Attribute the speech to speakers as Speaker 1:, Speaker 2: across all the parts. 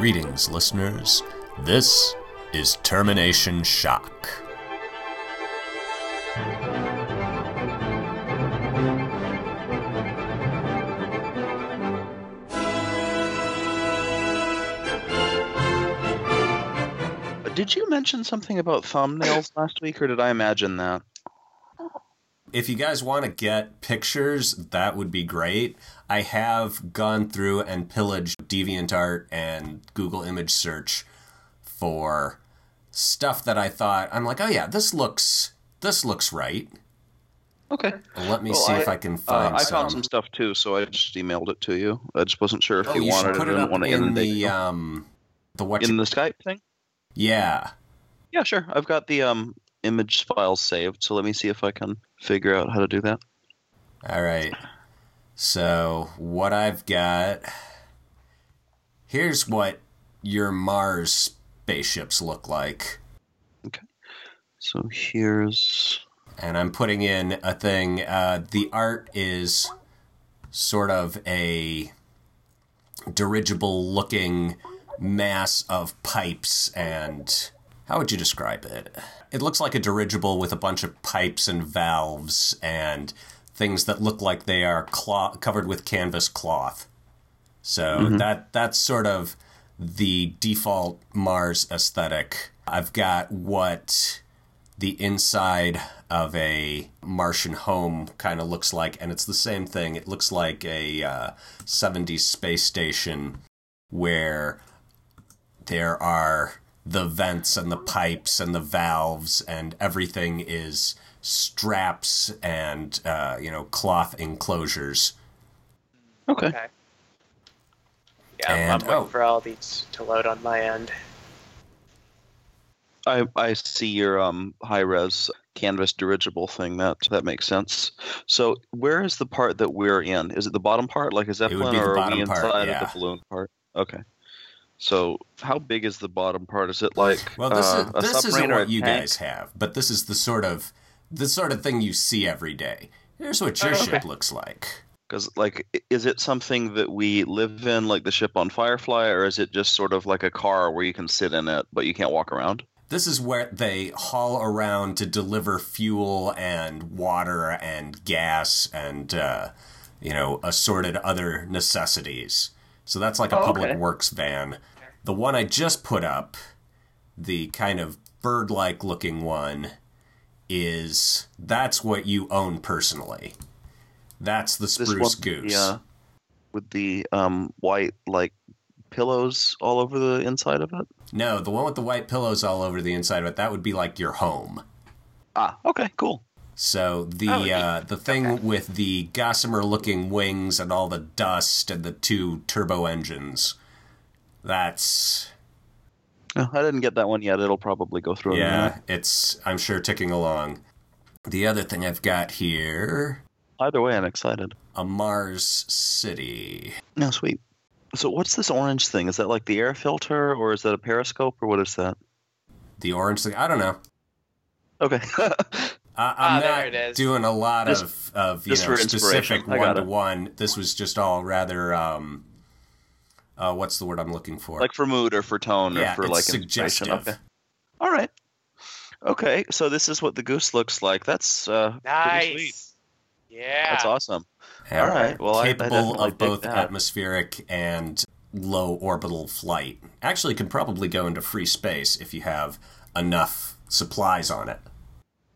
Speaker 1: Greetings, listeners. This is Termination Shock.
Speaker 2: Did you mention something about thumbnails last week, or did I imagine that?
Speaker 1: If you guys want to get pictures, that would be great. I have gone through and pillaged DeviantArt and Google image search for stuff that I thought I'm like, oh yeah, this looks this looks right.
Speaker 2: Okay.
Speaker 1: Let me
Speaker 2: Well,
Speaker 1: see if
Speaker 2: I-
Speaker 1: I can
Speaker 2: Uh,
Speaker 1: find
Speaker 2: I
Speaker 1: some.
Speaker 2: found some stuff too, so I just emailed it to you. I just wasn't sure if
Speaker 1: oh,
Speaker 2: you,
Speaker 1: you should
Speaker 2: wanted
Speaker 1: put
Speaker 2: it.
Speaker 1: it
Speaker 2: I
Speaker 1: up
Speaker 2: didn't want to
Speaker 1: in the
Speaker 2: you.
Speaker 1: um the what
Speaker 2: in
Speaker 1: you-
Speaker 2: the Skype thing.
Speaker 1: yeah.
Speaker 2: Yeah, sure. I've got the um image files saved, so let me see if I can figure out how to do that.
Speaker 1: All right. So, what I've got here's what your Mars spaceships look like. Okay.
Speaker 2: So here's
Speaker 1: And I'm putting in a thing. Uh, the art is sort of a dirigible looking mass of pipes and. How would you describe it? It looks like a dirigible with a bunch of pipes and valves and things that look like they are cloth, covered with canvas cloth. So that that's sort of the default Mars aesthetic. I've got what the inside of a Martian home kind of looks like, and it's the same thing. It looks like a uh, 70s space station where there are the vents and the pipes and the valves, and everything is straps and uh, you know cloth enclosures.
Speaker 2: okay.
Speaker 3: Okay. Yeah, I'm-
Speaker 1: And-
Speaker 3: I'm waiting
Speaker 1: oh.
Speaker 3: for all these to load on my end.
Speaker 2: I I see your um high res canvas dirigible thing. That that makes sense. So where is the part that we're in? Is it the bottom part, like a
Speaker 1: would
Speaker 2: zeppelin,
Speaker 1: be the
Speaker 2: or are
Speaker 1: bottom
Speaker 2: we
Speaker 1: part,
Speaker 2: inside
Speaker 1: yeah.
Speaker 2: of the balloon part? Okay. So how big is the bottom part? Is it like
Speaker 1: Well, this
Speaker 2: uh,
Speaker 1: is this isn't what you
Speaker 2: tank?
Speaker 1: guys have, but this is the sort of the sort of thing you see every day. Here's what your
Speaker 2: Oh, okay.
Speaker 1: ship looks like.
Speaker 2: Because like, is it something that we live in, like the ship on Firefly, or is it just sort of like a car where you can sit in it but you can't walk around?
Speaker 1: This is where they haul around to deliver fuel and water and gas and uh, you know assorted other necessities. So that's like a
Speaker 2: Oh,
Speaker 1: public
Speaker 2: okay.
Speaker 1: works van. The one I just put up, the kind of bird-like looking one, is that's what you own personally. That's the spruce
Speaker 2: one,
Speaker 1: goose.
Speaker 2: yeah, with the um white like pillows all over the inside of it.
Speaker 1: No, the one with the white pillows all over the inside of it, that would be like your home.
Speaker 2: Ah, okay, cool.
Speaker 1: So the
Speaker 3: Oh,
Speaker 1: uh, the thing with the gossamer looking wings and all the dust and the two turbo engines, that's
Speaker 2: Oh, I didn't get that one yet. It'll probably go through. in a minute.
Speaker 1: yeah, it's I'm sure ticking along. The other thing I've got here,
Speaker 2: Either way, I'm excited.
Speaker 1: a Mars city.
Speaker 2: No, sweet. So what's this orange thing? Is that like the air filter, or is that a periscope, or what is that?
Speaker 1: The orange thing, I don't know.
Speaker 2: Okay.
Speaker 1: I,
Speaker 3: Ah,
Speaker 1: I'm
Speaker 3: there
Speaker 1: not doing a lot
Speaker 2: Just-
Speaker 1: of, of you know specific one to one. This was just all rather um, uh, what's the word I'm looking for?
Speaker 2: like for mood or for tone
Speaker 1: yeah,
Speaker 2: or for
Speaker 1: it's
Speaker 2: like inspiration.
Speaker 1: suggestive.
Speaker 2: Okay. All right. Okay, so this is what the goose looks like. That's uh, pretty sweet.
Speaker 3: Nice. Yeah.
Speaker 2: That's awesome.
Speaker 1: Yeah.
Speaker 2: All right, well, I- I
Speaker 1: capable of both
Speaker 2: that.
Speaker 1: atmospheric and low orbital flight. Actually, can probably go into free space if you have enough supplies on it.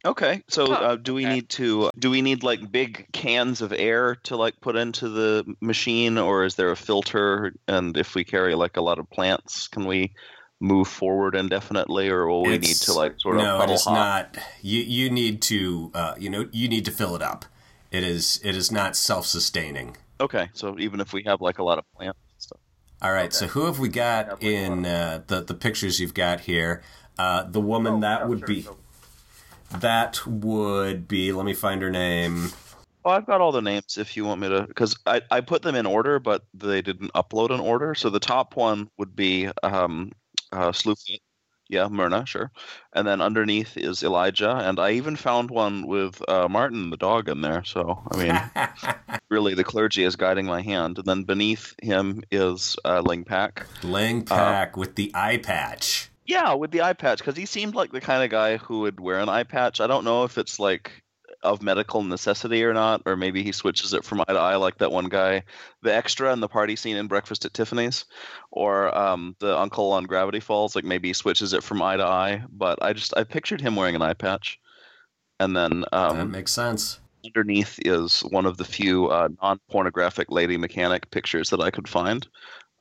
Speaker 2: Okay, so
Speaker 3: Huh,
Speaker 2: uh, do we
Speaker 3: okay.
Speaker 2: need to do we need like big cans of air to like put into the machine, or is there a filter? And if we carry like a lot of plants, can we move forward indefinitely, or will we need to like sort of
Speaker 1: no, it
Speaker 2: puddle hop?
Speaker 1: not. You you need to uh, you know you need to fill it up. It is it is not self sustaining.
Speaker 2: Okay, so even if we have like a lot of plants and stuff.
Speaker 1: All right, so who have we got in uh, the the pictures you've got here? Uh, the woman that would be that would be. Let me find her name.
Speaker 2: Oh, I've got all the names if you want me to, because I, I put them in order, but they didn't upload an order. So the top one would be um, uh, Slewfoot. Yeah, Myrna, sure. And then underneath is Elijah, and I even found one with uh, Martin the dog in there. So I mean, really, the clergy is guiding my hand. And then beneath him is uh, Ling Pak.
Speaker 1: Ling Pak with the eye patch.
Speaker 2: Yeah, with the eye patch, because he seemed like the kind of guy who would wear an eye patch. I don't know if it's like of medical necessity or not, or maybe he switches it from eye to eye, like that one guy, the extra in the party scene in Breakfast at Tiffany's, or um, the uncle on Gravity Falls. Like maybe he switches it from eye to eye. But I just I pictured him wearing an eye patch, and then um,
Speaker 1: that makes sense.
Speaker 2: Underneath is one of the few uh, non-pornographic lady mechanic pictures that I could find.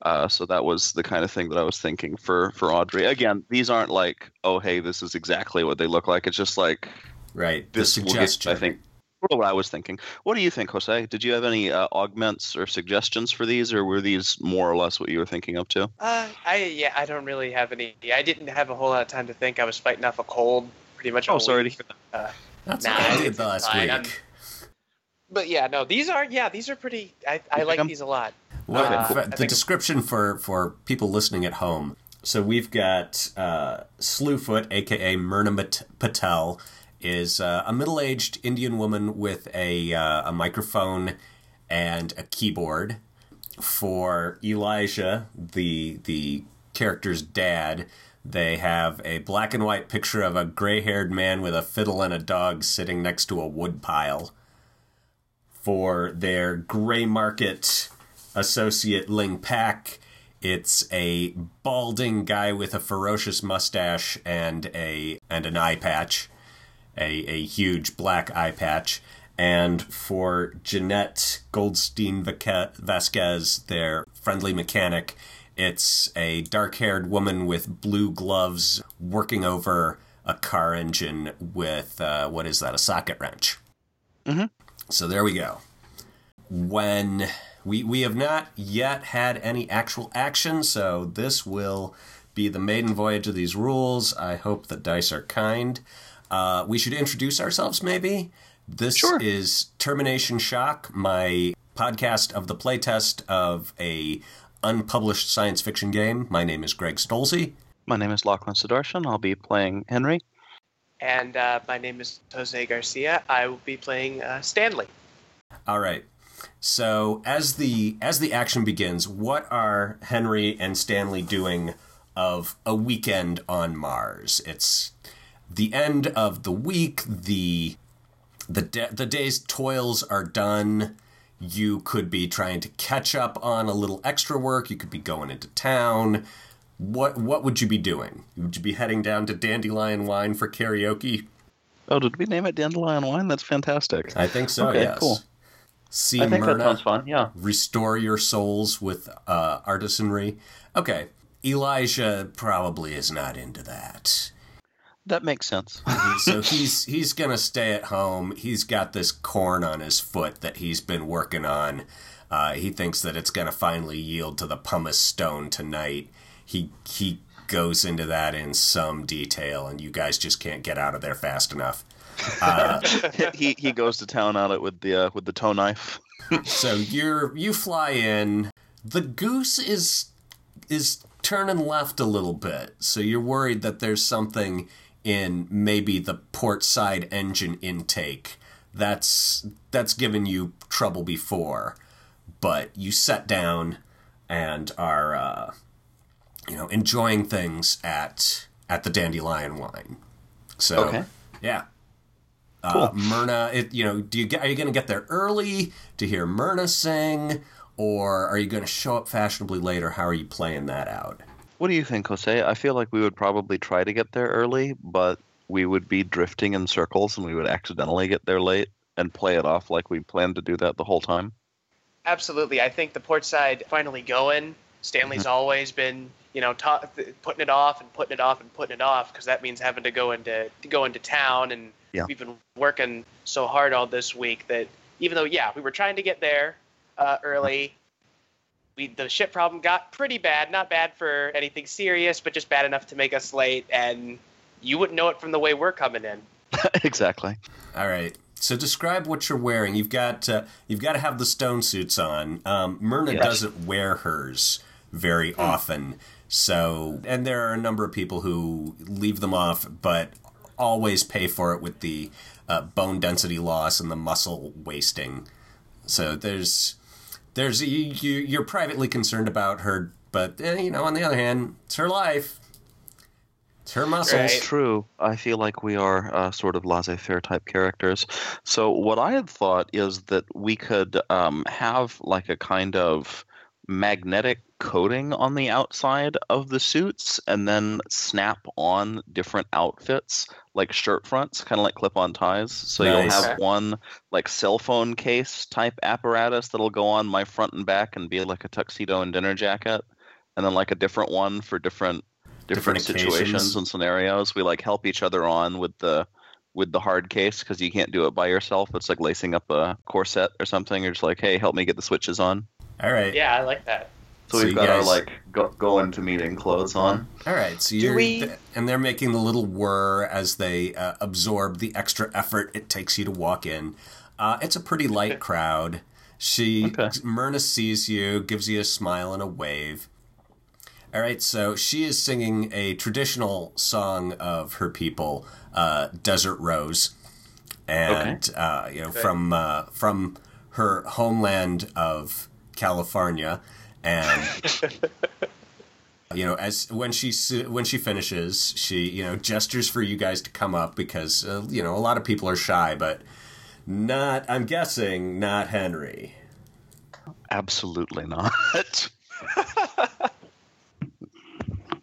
Speaker 2: Uh, so that was the kind of thing that I was thinking for for Audrey. Again, these aren't like, oh hey, this is exactly what they look like. It's just like
Speaker 1: right.
Speaker 2: This will get, I think, what I was thinking. What do you think, Jose? Did you have any uh, augments or suggestions for these, or were these more or less what you were thinking up to?
Speaker 3: Uh, I yeah, I don't really have any. I didn't have a whole lot of time to think. I was fighting off a cold pretty much.
Speaker 2: Oh,
Speaker 3: all
Speaker 2: sorry to hear that.
Speaker 3: Uh,
Speaker 1: That's
Speaker 3: Nah,
Speaker 1: what I did last
Speaker 3: fine.
Speaker 1: week.
Speaker 3: I'm- but yeah, no, these are yeah, these are pretty. I, I
Speaker 2: You
Speaker 3: like
Speaker 2: like 'em?
Speaker 3: these a lot.
Speaker 1: Well,
Speaker 3: Uh,
Speaker 1: the
Speaker 3: think-
Speaker 1: description for for people listening at home. So we've got uh, Slewfoot, aka Myrna Patel, is uh, a middle-aged Indian woman with a uh, a microphone and a keyboard. For Elijah, the the character's dad, they have a black and white picture of a gray-haired man with a fiddle and a dog sitting next to a wood pile for their gray market associate Ling Pak. It's a balding guy with a ferocious mustache and a and an eye patch, a a huge black eye patch. And for Jeanette Goldstein Vasquez, their friendly mechanic, it's a dark-haired woman with blue gloves working over a car engine with uh, what is that? A socket wrench. So there we go. When we we have not yet had any actual action, so this will be the maiden voyage of these rules. I hope the dice are kind. Uh, we should introduce ourselves, maybe. This
Speaker 2: Sure.
Speaker 1: is Termination Shock, my podcast of the playtest of a unpublished science fiction game. My name is Greg Stolze.
Speaker 2: My name is Lachlan Sudarshan. I'll be playing Henry.
Speaker 3: And uh, my name is Jose Garcia. I will be playing uh, Stanley.
Speaker 1: All right. So as the as the action begins, what are Henry and Stanley doing of a weekend on Mars? It's the end of the week. The the da- the day's toils are done. You could be trying to catch up on a little extra work. You could be going into town. What what would you be doing? Would you be heading down to Dandelion Wine for karaoke?
Speaker 2: Oh, did we name it Dandelion Wine? That's fantastic.
Speaker 1: I think so.
Speaker 2: Okay,
Speaker 1: yes.
Speaker 2: cool.
Speaker 1: See
Speaker 2: I think
Speaker 1: Myrna
Speaker 2: that sounds fun. Yeah.
Speaker 1: restore your souls with uh, artisanry. Okay, Elijah probably is not into that.
Speaker 2: That makes sense.
Speaker 1: so he's he's gonna stay at home. He's got this corn on his foot that he's been working on. Uh, he thinks that it's gonna finally yield to the pumice stone tonight. He he goes into that in some detail, and you guys just can't get out of there fast enough.
Speaker 2: he he goes to town on it with the uh, with the toe knife.
Speaker 1: So you're you fly in. The goose is is turning left a little bit. So you're worried that there's something in maybe the port side engine intake. That's that's given you trouble before. But you set down and are uh, you know enjoying things at at the dandelion wine. So
Speaker 2: Okay.
Speaker 1: yeah. Uh, Myrna, it, you know, do you get, are you going to get there early to hear Myrna sing, or are you going to show up fashionably later? How are you playing that out?
Speaker 2: What do you think, Jose? I feel like we would probably try to get there early, but we would be drifting in circles and we would accidentally get there late and play it off like we planned to do that the whole time.
Speaker 3: Absolutely. I think the port side finally going. Stanley's always been, you know, ta- putting it off and putting it off and putting it off because that means having to go into to go into town and
Speaker 2: Yeah.
Speaker 3: we've been working so hard all this week that even though yeah we were trying to get there uh, early, we the ship problem got pretty bad. Not bad for anything serious, but just bad enough to make us late. And you wouldn't know it from the way we're coming in.
Speaker 2: exactly.
Speaker 1: All right. So describe what you're wearing. You've got uh, you've got to have the stone suits on. Um, Myrna
Speaker 2: Yes.
Speaker 1: doesn't wear hers very often, So, and there are a number of people who leave them off, but always pay for it with the uh, bone density loss and the muscle wasting. So there's there's you, you you're privately concerned about her, but eh, you know on the other hand, it's her life. It's her muscles.
Speaker 3: Right.
Speaker 2: True. I feel like we are uh, sort of laissez-faire type characters. So what I had thought is that we could um, have like a kind of magnetic coating on the outside of the suits, and then snap on different outfits like shirt fronts, kind of like clip-on ties. So you'll have one like cell phone case type apparatus that'll go on my front and back and be like a tuxedo and dinner jacket, and then like a different one for different different,
Speaker 1: Different
Speaker 2: situations and scenarios. We like help each other on with the with the hard case because you can't do it by yourself. It's like lacing up a corset or something. You're just like, hey, help me get the switches on.
Speaker 1: All right.
Speaker 3: Yeah, I like that.
Speaker 2: So,
Speaker 1: So
Speaker 2: we've
Speaker 1: you
Speaker 2: got our like go, go into meeting clothes on.
Speaker 1: All right, so you're
Speaker 3: we-
Speaker 1: and they're making the little whir as they uh, absorb the extra effort it takes you to walk in. Uh, it's a pretty light crowd. She
Speaker 2: Okay.
Speaker 1: Myrna sees you, gives you a smile and a wave. All right, so she is singing a traditional song of her people, uh, "Desert Rose," and uh, you know from uh, from her homeland of California, and you know as when she when she finishes she you know gestures for you guys to come up because uh, you know a lot of people are shy but not i'm guessing not henry
Speaker 2: Absolutely not.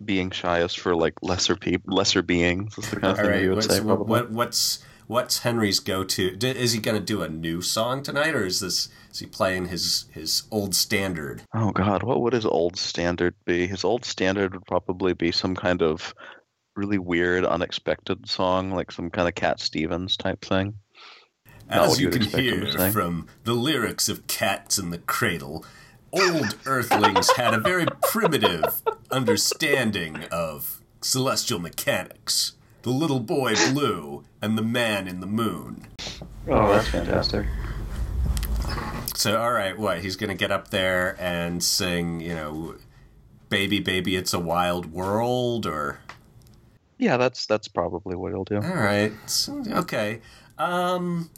Speaker 2: Being shy is for like lesser people, lesser beings. That's the kind of
Speaker 1: all
Speaker 2: thing
Speaker 1: right
Speaker 2: you would
Speaker 1: what's,
Speaker 2: say.
Speaker 1: what, what- what's what's henry's go-to is he going to do a new song tonight or is this is he playing his his old standard
Speaker 2: Oh God, what would his old standard be? His old standard would probably be some kind of really weird, unexpected song, like some kind of Cat Stevens type thing.
Speaker 1: As you can
Speaker 2: to
Speaker 1: hear from the lyrics of Cats in the Cradle, old Earthlings had a very primitive understanding of celestial mechanics. The little boy blue and the man in the moon.
Speaker 2: Oh, that's fantastic.
Speaker 1: So, all right, what? He's going to get up there and sing, you know, Baby, Baby, It's a Wild World, or.
Speaker 2: Yeah, that's that's probably what he'll do.
Speaker 1: All right. So, okay. Um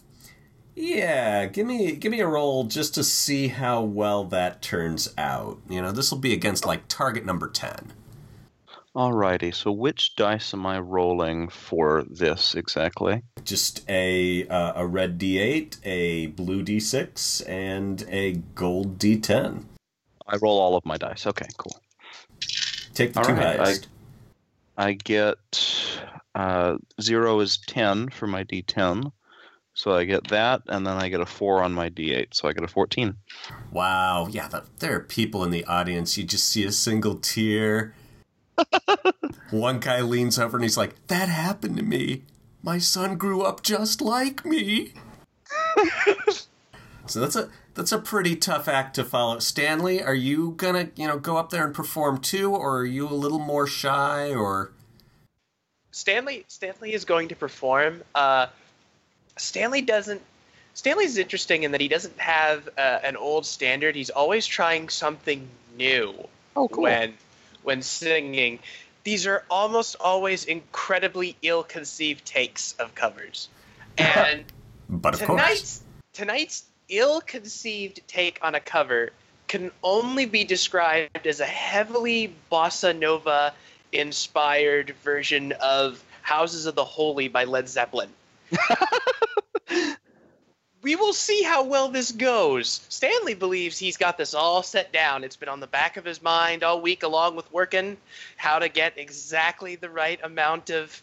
Speaker 1: yeah, give me give me a roll just to see how well that turns out. You know, this will be against like target number 10.
Speaker 2: Alrighty, so which dice am I rolling for this exactly?
Speaker 1: Just a uh, a red D8, a blue D6 and a gold D10.
Speaker 2: I roll all of my dice. Okay, cool.
Speaker 1: Take the
Speaker 2: All
Speaker 1: two
Speaker 2: right, I-
Speaker 1: highest.
Speaker 2: I get uh, zero is ten for my D10, so I get that, and then I get a four on my D8, so I get a fourteen.
Speaker 1: Wow, yeah, the, there are people in the audience. You just see a single tear. One guy leans over and he's like, "That happened to me. My son grew up just like me." so that's a that's a pretty tough act to follow. Stanley, are you gonna you know go up there and perform too, or are you a little more shy? Or
Speaker 3: Stanley Stanley is going to perform. Uh, Stanley doesn't. Stanley's interesting in that he doesn't have uh, an old standard. He's always trying something new
Speaker 2: Oh,
Speaker 3: when when singing. These are almost always incredibly ill-conceived takes of covers, and
Speaker 1: but of course,
Speaker 3: tonight's tonight's ill-conceived take on a cover can only be described as a heavily bossa nova inspired version of Houses of the Holy by Led Zeppelin. we will see how well this goes. Stanley believes he's got this all set down. It's been on the back of his mind all week, along with working how to get exactly the right amount of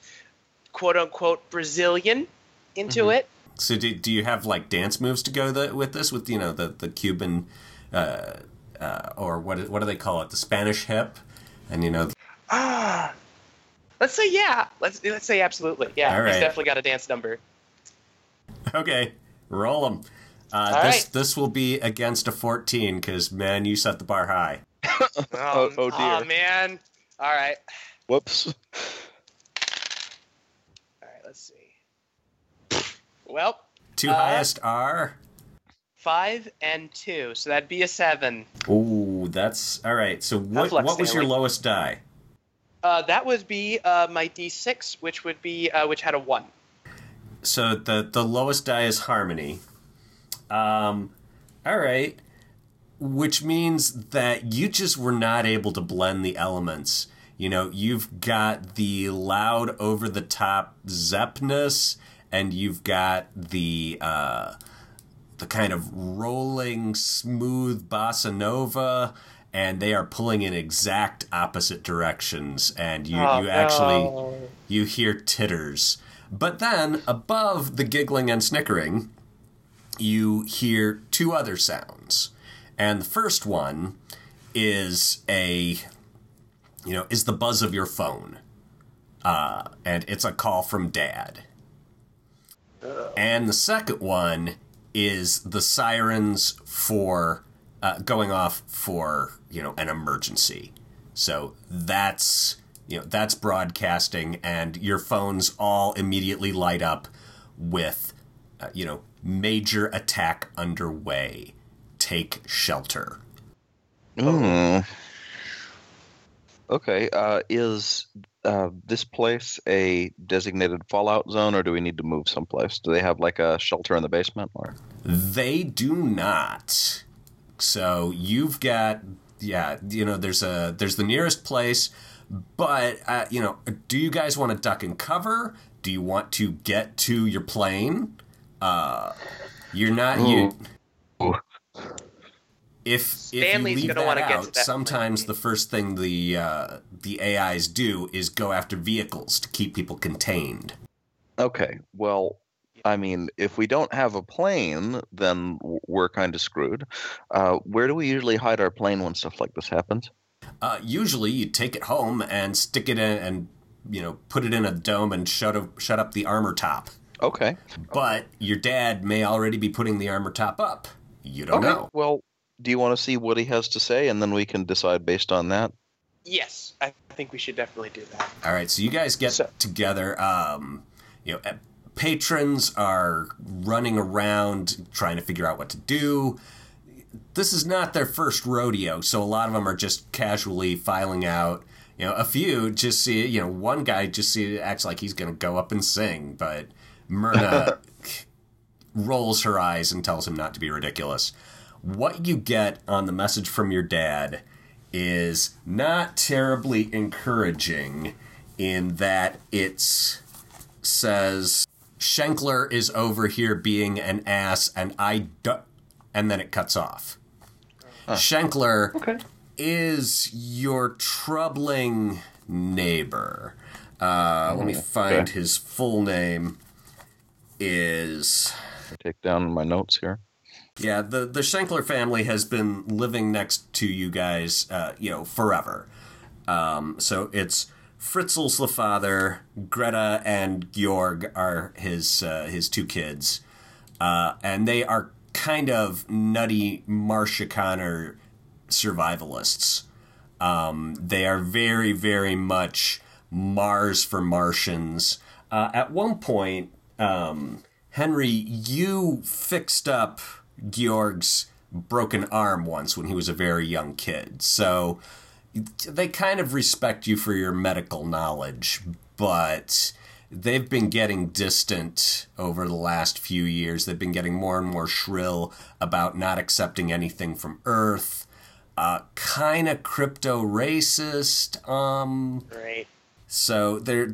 Speaker 3: quote unquote Brazilian into
Speaker 2: Mhm.
Speaker 3: it.
Speaker 1: so do, do you have like dance moves to go the, with this? With you know the the Cuban, uh, uh, or what what do they call it? The Spanish hip, and you know
Speaker 3: Ah, let's say yeah. Let's let's say absolutely. Yeah,
Speaker 1: All
Speaker 3: he's definitely got a dance number.
Speaker 1: Okay, roll them. Uh,
Speaker 3: All
Speaker 1: this
Speaker 3: right.
Speaker 1: this will be against a 14 because man, you set the bar high.
Speaker 2: Oh, oh, dear.
Speaker 3: Oh man. All right.
Speaker 2: Whoops.
Speaker 3: All right. Let's see. Well,
Speaker 1: Two
Speaker 3: Uh,
Speaker 1: highest are.
Speaker 3: five and two, so that'd be a seven.
Speaker 1: Ooh, that's all right. So what
Speaker 3: luck,
Speaker 1: what was your lowest die?
Speaker 3: Uh, that would be uh, my D6, which would be uh, which had a one.
Speaker 1: So the the lowest die is harmony. Um, all right, which means that you just were not able to blend the elements. You know, you've got the loud, over the top zepness, and you've got the uh, the kind of rolling, smooth bossa nova, and they are pulling in exact opposite directions. And you
Speaker 3: Oh,
Speaker 1: you actually
Speaker 3: no.
Speaker 1: you hear titters. But then, above the giggling and snickering, you hear two other sounds. And the first one is a, you know, is the buzz of your phone. Uh, and it's a call from dad. And the second one is the sirens for uh, going off for, you know, an emergency. So that's you know that's broadcasting, and your phones all immediately light up with uh, you know major attack underway. Take shelter.
Speaker 2: Mm. Okay. Uh, is uh, this place a designated fallout zone, or do we need to move someplace? Do they have like a shelter in the basement, or?
Speaker 1: They do not. So you've got yeah, you know there's a there's the nearest place, but uh, you know, do you guys want to duck and cover? Do you want to get to your plane? Uh, you're not you. If
Speaker 3: Stanley's
Speaker 1: if you leave
Speaker 3: gonna
Speaker 1: that
Speaker 3: wanna get
Speaker 1: out,
Speaker 3: to that
Speaker 1: sometimes
Speaker 3: plane.
Speaker 1: the first thing the uh, the AIs do is go after vehicles to keep people contained.
Speaker 2: Okay. Well, I mean, if we don't have a plane, then we're kind of screwed. Uh, where do we usually hide our plane when stuff like this happens?
Speaker 1: Uh, usually, you take it home and stick it in, and you know, put it in a dome and shut up, shut up the armor top.
Speaker 2: Okay.
Speaker 1: But your dad may already be putting the armor top up. You don't
Speaker 2: okay.
Speaker 1: know.
Speaker 2: Well, do you want to see what he has to say, and then we can decide based on that?
Speaker 3: Yes, I think we should definitely do that.
Speaker 1: All right, so you guys get
Speaker 3: So-
Speaker 1: together. Um, you know, patrons are running around trying to figure out what to do. This is not their first rodeo, so a lot of them are just casually filing out. You know, a few just see. You know, one guy just see acts like he's going to go up and sing, but Myrna rolls her eyes and tells him not to be ridiculous. What you get on the message from your dad is not terribly encouraging in that it says Schenkler is over here being an ass and I do and then it cuts off. Schenkler
Speaker 2: Okay.
Speaker 1: is your troubling neighbor. Uh, let me find
Speaker 2: okay.
Speaker 1: his full name. Is
Speaker 2: I take down my notes here.
Speaker 1: yeah, the the Schenkler family has been living next to you guys, uh, you know, forever. Um, so it's Fritzl's the father, Greta and Georg are his uh, his two kids, uh, and they are kind of nutty Marcia Connor survivalists. Um, they are very, very much Mars for Martians. Uh, at one point, um, Henry, you fixed up Georg's broken arm once when he was a very young kid. So they kind of respect you for your medical knowledge, but they've been getting distant over the last few years. They've been getting more and more shrill about not accepting anything from Earth. Uh, kind of crypto racist. Um,
Speaker 3: Right.
Speaker 1: so they're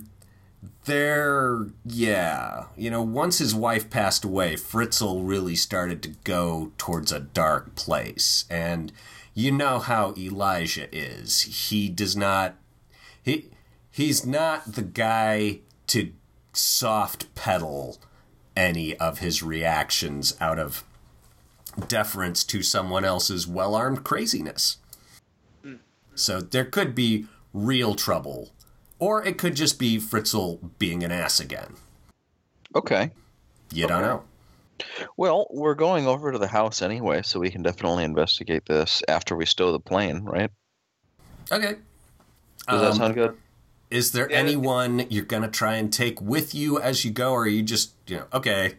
Speaker 1: they're yeah, you know, once his wife passed away, Fritzl really started to go towards a dark place. And you know how Elijah is. He does not he he's not the guy to soft pedal any of his reactions out of deference to someone else's well-armed craziness. So there could be real trouble or it could just be Fritzl being an ass again.
Speaker 2: Okay.
Speaker 1: You don't know.
Speaker 2: Well, we're going over to the house anyway, so we can definitely investigate this after we stow the plane, right?
Speaker 1: Okay.
Speaker 2: Does that
Speaker 1: Um,
Speaker 2: sound good?
Speaker 1: Is there
Speaker 3: Yeah.
Speaker 1: anyone you're gonna try and take with you as you go, or are you just you know okay?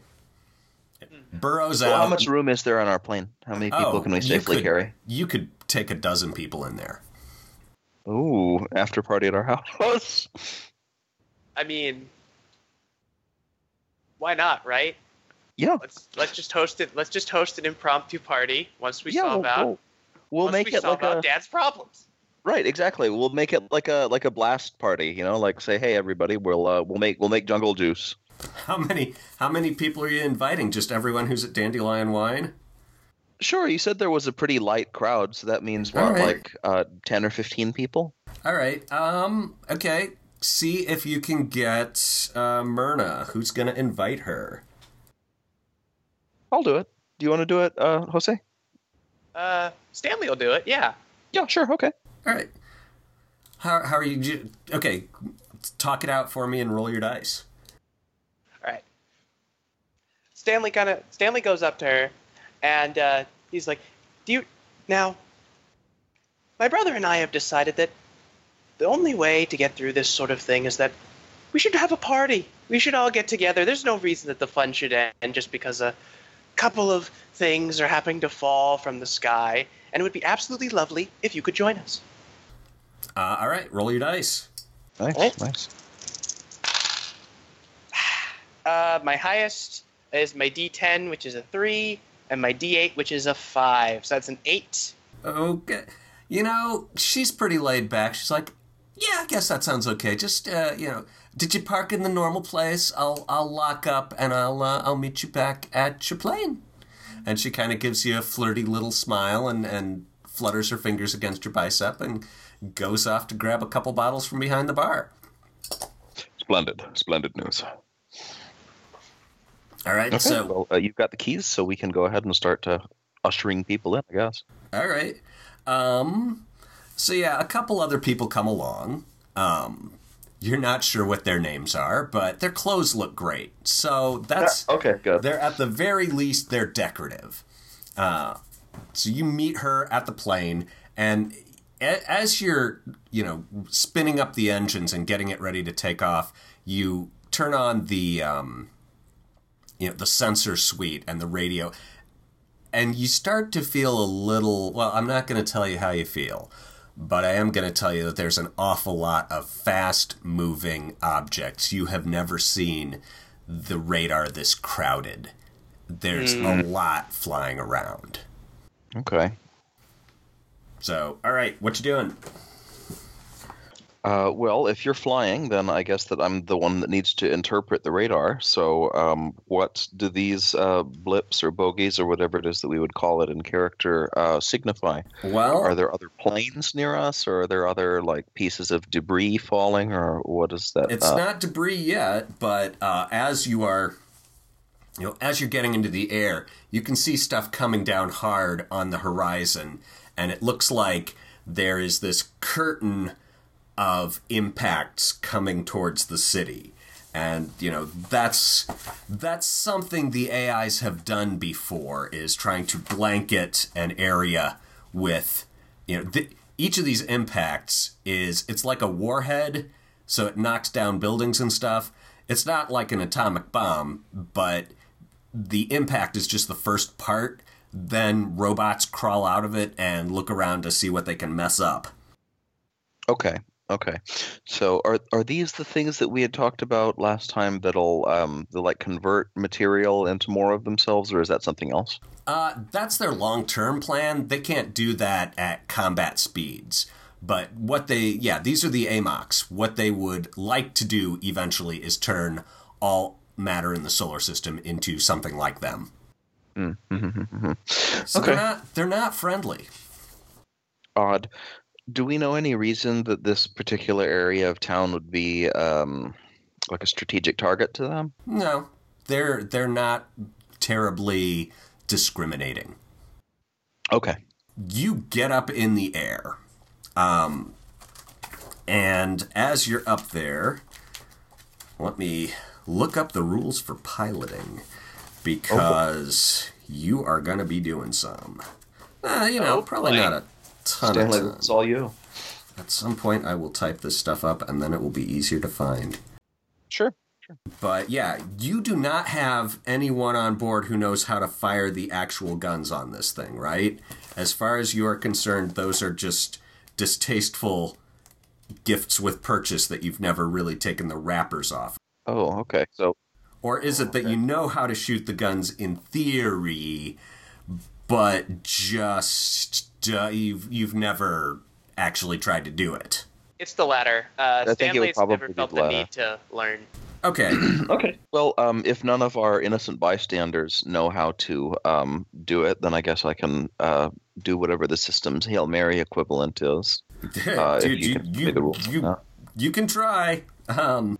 Speaker 1: Mm-hmm.
Speaker 2: Burroughs Well,
Speaker 1: out.
Speaker 2: how much room is there on our plane? How many oh, people
Speaker 1: Oh,
Speaker 2: can we
Speaker 1: you
Speaker 2: safely
Speaker 1: could-
Speaker 2: carry?
Speaker 1: You could take a dozen people in there.
Speaker 2: Ooh, after party at our house.
Speaker 3: I mean, why not, right?
Speaker 2: Yeah.
Speaker 3: Let's let's just host it. Let's just host an impromptu party once we
Speaker 2: yeah,
Speaker 3: solve
Speaker 2: we'll,
Speaker 3: out.
Speaker 2: we'll, we'll
Speaker 3: once
Speaker 2: make
Speaker 3: we
Speaker 2: it
Speaker 3: solve
Speaker 2: like
Speaker 3: out
Speaker 2: a
Speaker 3: Dad's problems.
Speaker 2: Right, exactly. We'll make it like a like a blast party. You know, like say, hey everybody, we'll uh, we'll make we'll make jungle juice.
Speaker 1: How many how many people are you inviting? Just everyone who's at Dandelion Wine?
Speaker 2: Sure, you said there was a pretty light crowd, so that means what,
Speaker 1: All right.
Speaker 2: like uh, ten or fifteen people?
Speaker 1: All right. Um. Okay. See if you can get uh, Myrna. Who's gonna invite her?
Speaker 2: I'll do it. Do you want to do it, uh, Jose?
Speaker 3: Uh, Stanley will do it. Yeah.
Speaker 2: Yeah, sure. Okay.
Speaker 1: All right. How how are you? Okay. Talk it out for me and roll your dice.
Speaker 3: All right. Stanley kind of Stanley goes up to her, and uh, he's like, "Do you now?" My brother and I have decided that the only way to get through this sort of thing is that we should have a party. We should all get together. There's no reason that the fun should end just because a couple of things are happening to fall from the sky, and it would be absolutely lovely if you could join us.
Speaker 1: Uh, all right. Roll your dice.
Speaker 2: Nice.
Speaker 3: Right.
Speaker 2: Nice.
Speaker 3: Uh, my highest is my D10, which is a three, and my D8, which is a five. So that's an eight.
Speaker 1: Okay. You know, she's pretty laid back. She's like, "Yeah, I guess that sounds okay. Just uh, you know, did you park in the normal place? I'll I'll lock up and I'll uh, I'll meet you back at your plane." And she kind of gives you a flirty little smile and and flutters her fingers against your bicep and goes off to grab a couple bottles from behind the bar.
Speaker 2: Splendid. Splendid news.
Speaker 1: All right.
Speaker 2: Okay.
Speaker 1: So
Speaker 2: well, uh, you've got the keys, so we can go ahead and start uh, ushering people in. I guess.
Speaker 1: All right. Um, so yeah, a couple other people come along. Um, you're not sure what their names are, but their clothes look great. So that's
Speaker 2: okay. Good.
Speaker 1: they're at the very least they're decorative. Uh, so you meet her at the plane, and a- as you're you know spinning up the engines and getting it ready to take off, you turn on the um, you know the sensor suite and the radio, and you start to feel a little. Well, I'm not going to tell you how you feel. But I am going to tell you that there's an awful lot of fast moving objects. You have never seen the radar this crowded. There's a lot flying around.
Speaker 2: Okay.
Speaker 1: So, all right, what you doing?
Speaker 2: Uh, well, if you're flying, then I guess that I'm the one that needs to interpret the radar. So, um, what do these uh, blips or bogies or whatever it is that we would call it in character uh, signify?
Speaker 1: Well,
Speaker 2: Are there other planes near us, or are there other like pieces of debris falling, or what is that?
Speaker 1: it's
Speaker 2: uh,
Speaker 1: not debris yet, but uh, as you are, you know, as you're getting into the air, you can see stuff coming down hard on the horizon, and it looks like there is this curtain of impacts coming towards the city. And you know that's that's something the AIs have done before is trying to blanket an area with you know th- each of these impacts is it's like a warhead so it knocks down buildings and stuff it's not like an atomic bomb but the impact is just the first part then robots crawl out of it and look around to see what they can mess up
Speaker 2: Okay. Okay. So are are these the things that we had talked about last time that'll um they'll like convert material into more of themselves, or is that something else?
Speaker 1: Uh, that's their long term plan. They can't do that at combat speeds. But what they, yeah, these are the AMOCs. What they would like to do eventually is turn all matter in the solar system into something like them.
Speaker 2: Mm-hmm.
Speaker 1: So
Speaker 2: Okay.
Speaker 1: they're not they're not friendly.
Speaker 2: Odd. Do we know any reason that this particular area of town would be um like a strategic target to them?
Speaker 1: No, they're they're not terribly discriminating.
Speaker 2: Okay.
Speaker 1: you get up in the air. Um, and as you're up there, let me look up the rules for piloting because you are going to be doing some. Uh, you know,
Speaker 3: Oh,
Speaker 1: probably
Speaker 3: boy.
Speaker 1: not a ton
Speaker 2: Stanley,
Speaker 1: of time.
Speaker 2: it's all you.
Speaker 1: At some point, I will type this stuff up and then it will be easier to find.
Speaker 2: Sure. sure.
Speaker 1: But yeah, you do not have anyone on board who knows how to fire the actual guns on this thing, right? As far as you are concerned, those are just distasteful gifts with purchase that you've never really taken the wrappers off.
Speaker 2: Oh, okay. So
Speaker 1: Or is it that you know how to shoot the guns in theory, but just uh, you've you've never actually tried to do it?
Speaker 3: It's the latter. Uh,
Speaker 2: I think it would
Speaker 3: Stanley's never felt
Speaker 2: the
Speaker 3: the need to learn.
Speaker 1: Okay.
Speaker 2: okay. Well, um, if none of our innocent bystanders know how to um, do it, then I guess I can uh, do whatever the system's hail mary equivalent is. Uh,
Speaker 1: Dude,
Speaker 2: you
Speaker 1: you
Speaker 2: can
Speaker 1: you,
Speaker 2: figure the rules
Speaker 1: you, you can try. Um,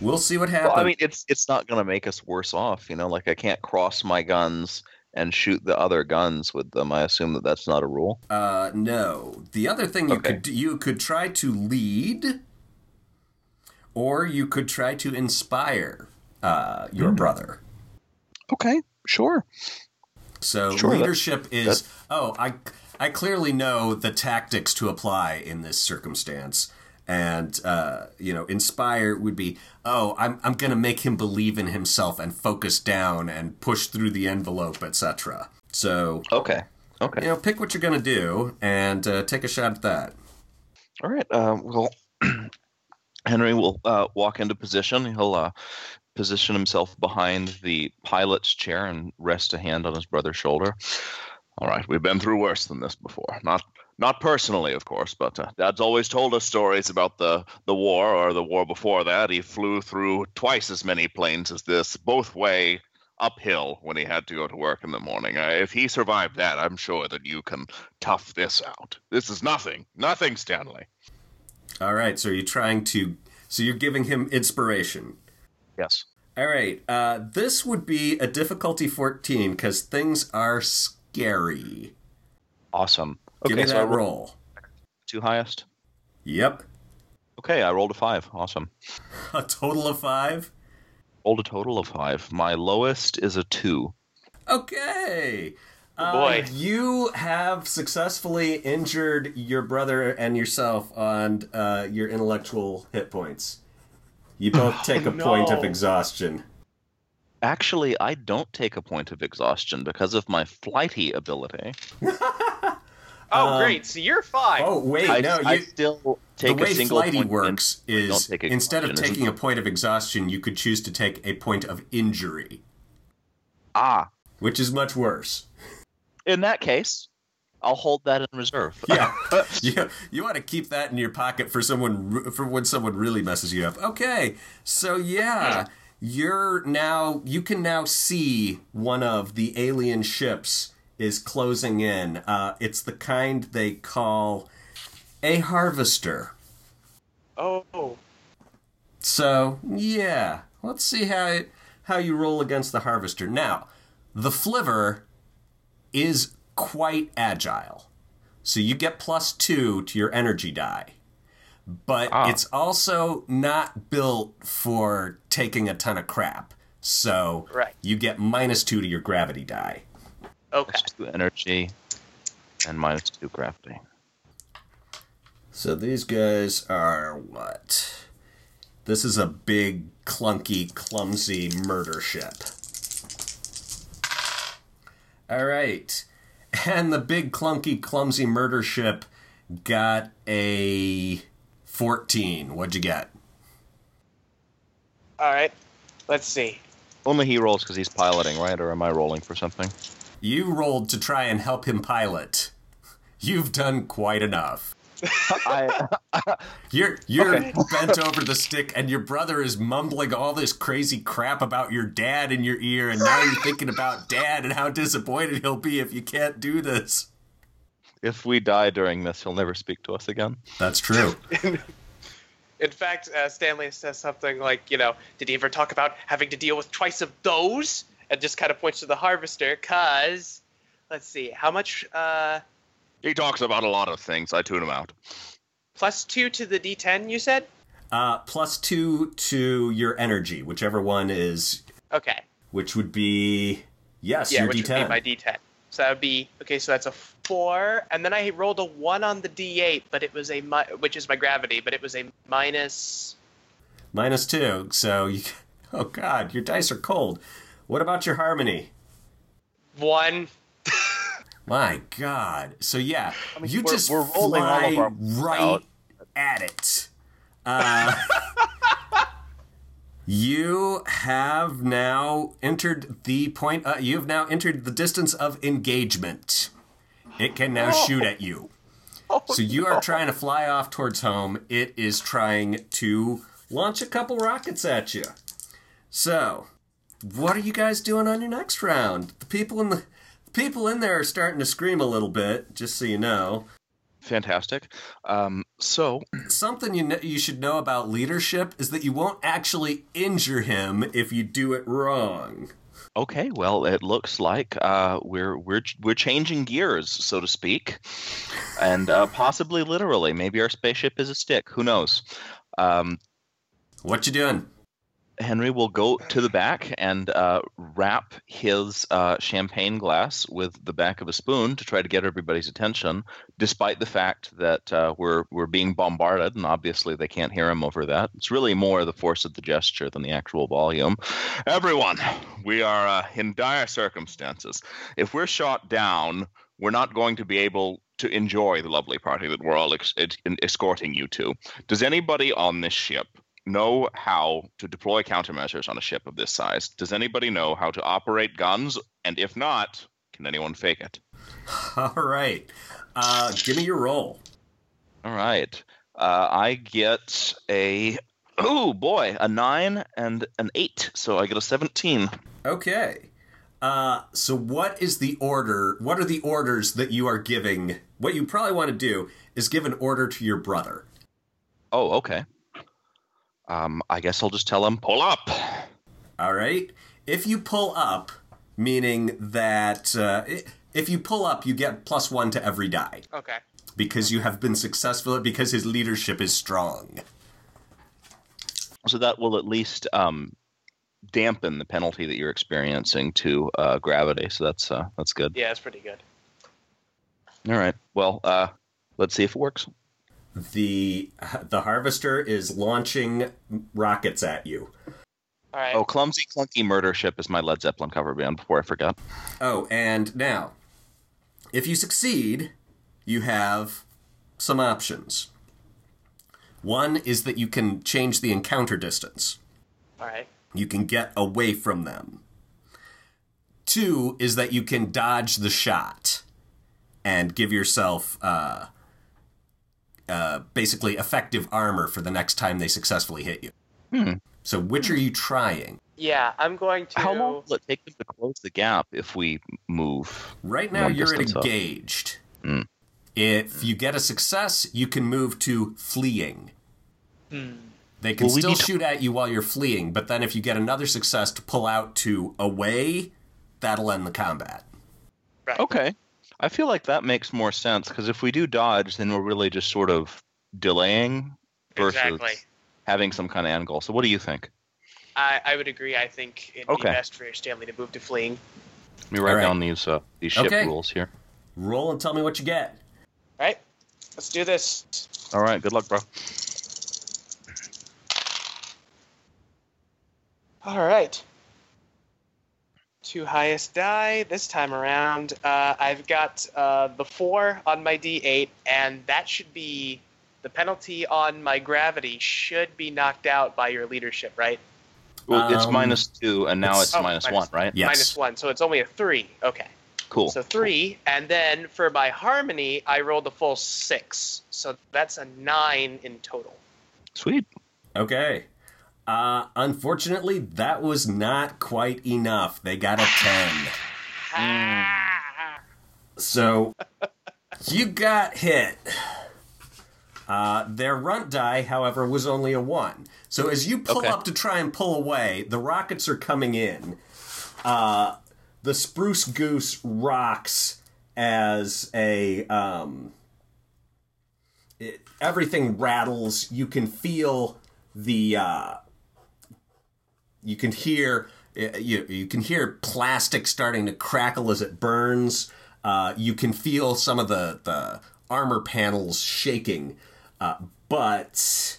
Speaker 1: we'll see what happens.
Speaker 2: Well, I mean, it's it's not going to make us worse off, you know. Like I can't cross my guns and shoot the other guns with them. I assume that that's not a rule.
Speaker 1: Uh, no. The other thing you
Speaker 2: Okay.
Speaker 1: could you could try to lead, or you could try to inspire uh, your
Speaker 2: Hmm.
Speaker 1: brother.
Speaker 2: Okay, sure.
Speaker 1: So
Speaker 2: Sure,
Speaker 1: leadership is oh I I clearly know the tactics to apply in this circumstance. And uh, you know, inspire would be, oh, I'm I'm gonna make him believe in himself and focus down and push through the envelope, etc. So
Speaker 2: Okay. Okay.
Speaker 1: you know, pick what you're gonna do and uh, take a shot at that.
Speaker 2: All right. Uh, well, Henry will uh, walk into position. He'll uh, position himself behind the pilot's chair and rest a hand on his brother's shoulder.
Speaker 4: All right, we've been through worse than this before. Not not personally, of course, but uh, Dad's always told us stories about the the war or the war before that. He flew through twice as many planes as this, both way uphill when he had to go to work in the morning. Uh, if he survived that, I'm sure that you can tough this out. This is nothing, nothing, Stanley.
Speaker 1: All right, so you're trying to, so you're giving him inspiration.
Speaker 2: Yes.
Speaker 1: All right, uh, this would be a difficulty 14 because things are scary.
Speaker 2: Awesome.
Speaker 1: Give
Speaker 2: Okay,
Speaker 1: me
Speaker 2: so
Speaker 1: that roll.
Speaker 2: two highest.
Speaker 1: Yep,
Speaker 2: Okay, I rolled a five. Awesome.
Speaker 1: a total of five.
Speaker 2: Rolled a total of five. My lowest is a two.
Speaker 1: Okay. Uh,
Speaker 3: boy.
Speaker 1: you have successfully injured your brother and yourself on uh, your intellectual hit points. You both take a point of exhaustion.
Speaker 2: Actually, I don't take a point of exhaustion because of my flighty ability.
Speaker 3: Oh,
Speaker 1: Um,
Speaker 3: great. So you're fine.
Speaker 1: Oh wait,
Speaker 2: I,
Speaker 1: no,
Speaker 2: I
Speaker 1: you,
Speaker 2: still take
Speaker 1: the way
Speaker 2: a single
Speaker 1: flighty
Speaker 2: point.
Speaker 1: works
Speaker 2: I don't
Speaker 1: is instead of taking a point of exhaustion, you could choose to take a point of injury,
Speaker 2: Ah,
Speaker 1: which is much worse.
Speaker 2: in that case, I'll hold that in reserve.
Speaker 1: Yeah, you, you want to keep that in your pocket for someone for when someone really messes you up. Okay, so yeah, you're now you can now see one of the alien ships is closing in. Uh, it's the kind they call a harvester.
Speaker 3: Oh.
Speaker 1: So yeah, let's see how how you roll against the harvester. Now, the flivver is quite agile, so you get plus two to your energy die. But
Speaker 2: Ah.
Speaker 1: it's also not built for taking a ton of crap. So
Speaker 3: Right.
Speaker 1: you get minus two to your gravity die.
Speaker 3: Okay.
Speaker 2: Plus two energy and minus two crafting.
Speaker 1: So these guys are what? This is a big, clunky, clumsy murder ship. All right. And the big, clunky, clumsy murder ship got a 14. What'd you get?
Speaker 3: All right. Let's see.
Speaker 2: Only he rolls because he's piloting, right? Or am I rolling for something?
Speaker 1: You rolled to try and help him pilot. You've done quite enough.
Speaker 2: I,
Speaker 1: You're you're
Speaker 2: Okay.
Speaker 1: bent over the stick, and your brother is mumbling all this crazy crap about your dad in your ear, and now you're thinking about dad and how disappointed he'll be if you can't do this.
Speaker 2: if we die during this, he'll never speak to us again.
Speaker 1: That's true.
Speaker 3: In fact, uh, Stanley says something like, you know, did he ever talk about having to deal with twice of those? And just kind of points to the harvester, because, let's see, how much? Uh,
Speaker 4: He talks about a lot of things. I tune him out.
Speaker 3: plus two to the D10, you said?
Speaker 1: Uh, plus two to your energy, whichever one is,
Speaker 3: Okay.
Speaker 1: which would be yes,
Speaker 3: Yeah,
Speaker 1: your
Speaker 3: which
Speaker 1: D10.
Speaker 3: would be my D10. So that would be, okay, so that's a four. And then I rolled a one on the D8, but it was a, mi- which is my gravity, but it was a minus.
Speaker 1: Minus two, so you, Oh God, your dice are cold. What about your harmony?
Speaker 3: One.
Speaker 1: My God. So yeah, you
Speaker 2: we're-
Speaker 1: just
Speaker 2: we're rolling all
Speaker 1: fly
Speaker 2: of our
Speaker 1: right
Speaker 2: out.
Speaker 1: at it. Uh, you have now entered the point. Uh, you have now entered the distance of engagement. It can now shoot at you. so you are trying to fly off towards home. It is trying to launch a couple rockets at you. So, what are you guys doing on your next round? The people in the, the people in there are starting to scream a little bit. Just so you know,
Speaker 2: Fantastic. Um, so,
Speaker 1: something you kn- you should know about leadership is that you won't actually injure him if you do it wrong.
Speaker 2: okay, well, it looks like uh, we're we're we're changing gears, so to speak, and uh, possibly literally. Maybe our spaceship is a stick. Who knows? Um,
Speaker 1: What you doing?
Speaker 2: Henry will go to the back and uh, wrap his uh, champagne glass with the back of a spoon to try to get everybody's attention, despite the fact that uh, we're we're being bombarded, and obviously they can't hear him over that. It's really more the force of the gesture than the actual volume. Everyone, we are uh, in dire circumstances. If we're shot down, we're not going to be able to enjoy the lovely party that we're all ex- ex- escorting you to. Does anybody on this ship know how to deploy countermeasures on a ship of this size? Does anybody know how to operate guns? And if not, can anyone fake it?
Speaker 1: All right, uh, give me your roll.
Speaker 2: All right. Uh, I get a oh boy, a nine and an eight, so I get a seventeen.
Speaker 1: Okay. Uh, so what is the order? What are the orders that you are giving? What you probably want to do is give an order to your brother.
Speaker 2: Oh, okay. Um, I guess I'll just tell him pull up.
Speaker 1: All right. If you pull up, meaning that uh, if you pull up, you get plus one to every die
Speaker 3: Okay.
Speaker 1: because you have been successful because his leadership is strong.
Speaker 2: So that will at least um, dampen the penalty that you're experiencing to uh, gravity. So that's uh, that's good.
Speaker 3: Yeah, it's pretty good.
Speaker 2: All right. Well, uh, let's see if it works.
Speaker 1: The the harvester is launching rockets at you.
Speaker 3: All right.
Speaker 2: Oh, clumsy, clunky murder ship is my Led Zeppelin cover band. Before I forgot.
Speaker 1: Oh, and now, if you succeed, you have some options. One is that you can change the encounter distance.
Speaker 3: All right.
Speaker 1: You can get away from them. Two is that you can dodge the shot and give yourself uh, uh, basically effective armor for the next time they successfully hit you.
Speaker 2: Hmm.
Speaker 1: So, which are you trying?
Speaker 3: Yeah, I'm going to.
Speaker 2: How long will it take them to close the gap if we move?
Speaker 1: Right now, you're engaged.
Speaker 2: Hmm.
Speaker 1: If you get a success, you can move to fleeing. They can
Speaker 2: Well,
Speaker 1: still
Speaker 2: need to-
Speaker 1: shoot at you while you're fleeing, but then if you get another success to pull out to away, that'll end the combat.
Speaker 3: Right.
Speaker 2: Okay. I feel like that makes more sense because if we do dodge, then we're really just sort of delaying versus
Speaker 3: Exactly.
Speaker 2: having some kind of end goal. So, what do you think?
Speaker 3: I, I would agree. I think it'd
Speaker 2: Okay.
Speaker 3: be best for your Stanley to move to fleeing.
Speaker 2: Let me write
Speaker 1: All right.
Speaker 2: down these uh, these ship
Speaker 1: Okay.
Speaker 2: rules here.
Speaker 1: Roll and tell me what you get.
Speaker 3: All right. Let's do this.
Speaker 2: All right. Good luck, bro.
Speaker 3: All right. Two highest die this time around. Uh, I've got uh, the four on my D8, and that should be the penalty on my gravity should be knocked out by your leadership, right?
Speaker 2: Well, it's
Speaker 1: Um,
Speaker 2: minus two, and now
Speaker 1: it's-
Speaker 2: it's,
Speaker 3: Oh,
Speaker 2: minus
Speaker 3: minus-
Speaker 2: one, right?
Speaker 1: Yes.
Speaker 3: Minus one, so it's only a three. Okay.
Speaker 2: Cool.
Speaker 3: So three, and then for my harmony, I rolled a full six, so that's a nine in total.
Speaker 2: Sweet.
Speaker 1: Okay. Uh, unfortunately, that was not quite enough. They got a 10.
Speaker 3: Ah!
Speaker 1: So, you got hit. Uh, their runt die, however, was only a 1. So, as you pull
Speaker 2: Okay.
Speaker 1: up to try and pull away, the rockets are coming in. Uh, the spruce goose rocks as a. Um, it, everything rattles. You can feel the. Uh, you can hear uh, you, you can hear plastic starting to crackle as it burns. Uh, you can feel some of the, the armor panels shaking, uh, but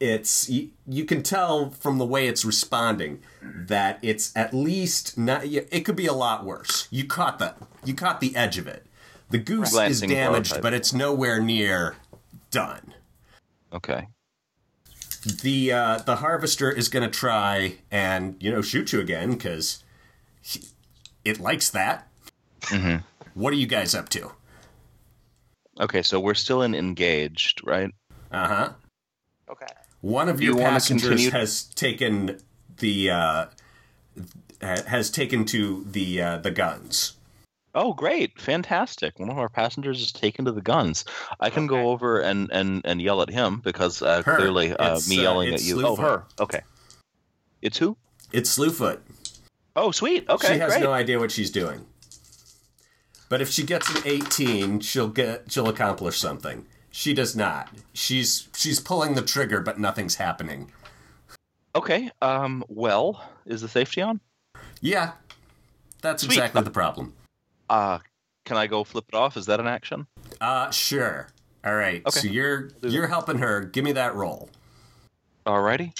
Speaker 1: it's you, you can tell from the way it's responding that it's at least not. It could be a lot worse. You caught the you caught the edge of it. The goose is damaged,
Speaker 2: prototype.
Speaker 1: but it's nowhere near done.
Speaker 2: Okay.
Speaker 1: The uh, the harvester is going to try and you know shoot you again because it likes that.
Speaker 2: Mhm.
Speaker 1: What are you guys up to?
Speaker 2: Okay, so we're still in engaged, right?
Speaker 1: Uh huh.
Speaker 3: Okay.
Speaker 1: One of
Speaker 2: Do
Speaker 1: your
Speaker 2: you wanna
Speaker 1: passengers
Speaker 2: continue-
Speaker 1: has taken the uh, has taken to the uh, the guns.
Speaker 2: Oh, great. Fantastic. One of our passengers is taken to the guns. I can
Speaker 3: Okay.
Speaker 2: go over and, and, and yell at him because uh, clearly uh, me
Speaker 1: uh,
Speaker 2: yelling
Speaker 1: it's
Speaker 2: at you. Oh, her. Okay. It's who?
Speaker 1: It's Slewfoot.
Speaker 2: Oh, sweet. Okay,
Speaker 1: she has
Speaker 2: great.
Speaker 1: no idea what she's doing. But if she gets an 18, she'll get she'll accomplish something. She does not. She's she's pulling the trigger, but nothing's happening.
Speaker 2: Okay. Um. Well, is the safety on?
Speaker 1: Yeah, that's
Speaker 2: Sweet.
Speaker 1: exactly the problem.
Speaker 2: Uh, can I go flip it off? Is that an action?
Speaker 1: Uh, sure. All right.
Speaker 2: Okay.
Speaker 1: So you're you're helping her. Give me that roll.
Speaker 2: Alrighty.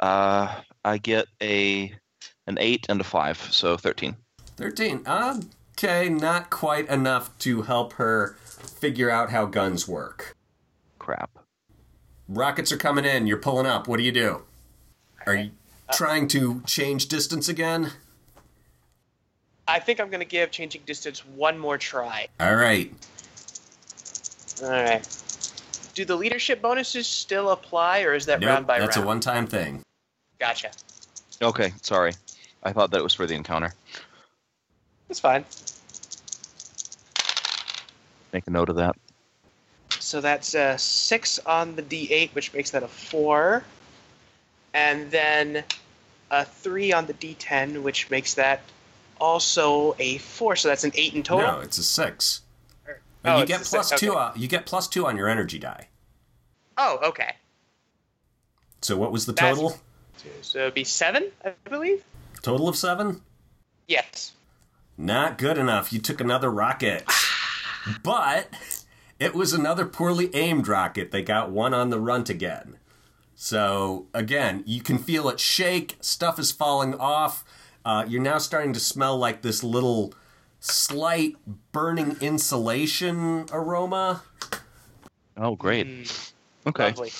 Speaker 2: Uh, I get a an eight and a five, so thirteen.
Speaker 1: 13. Okay, not quite enough to help her figure out how guns work.
Speaker 2: Crap.
Speaker 1: Rockets are coming in. You're pulling up. What do you do? Are you trying to change distance again?
Speaker 3: I think I'm going to give changing distance one more try.
Speaker 1: All right.
Speaker 3: All right. Do the leadership bonuses still apply, or is that
Speaker 1: Nope,
Speaker 3: round by
Speaker 1: that's
Speaker 3: round?
Speaker 1: That's a one-time thing.
Speaker 3: Gotcha.
Speaker 2: Okay. Sorry. I thought that was for the encounter.
Speaker 3: It's fine.
Speaker 2: Make a note of that.
Speaker 3: So that's a six on the D8, which makes that a four, and then a three on the D10, which makes that also a four. So that's an eight in total.
Speaker 1: No, it's a six.
Speaker 3: Oh,
Speaker 1: you get plus
Speaker 3: six,
Speaker 1: two.
Speaker 3: okay.
Speaker 1: Uh, you get plus two on your energy die.
Speaker 3: Oh, okay.
Speaker 1: So what was the
Speaker 3: That's-
Speaker 1: total?
Speaker 3: So it'd be seven, I believe.
Speaker 1: Total of seven.
Speaker 3: Yes.
Speaker 1: Not good enough. You took another rocket, but it was another poorly aimed rocket. They got one on the runt again. So again, you can feel it shake. Stuff is falling off. Uh, you're now starting to smell like this little slight burning insulation aroma.
Speaker 2: Oh, great.
Speaker 3: Mm,
Speaker 2: Okay.
Speaker 3: Lovely.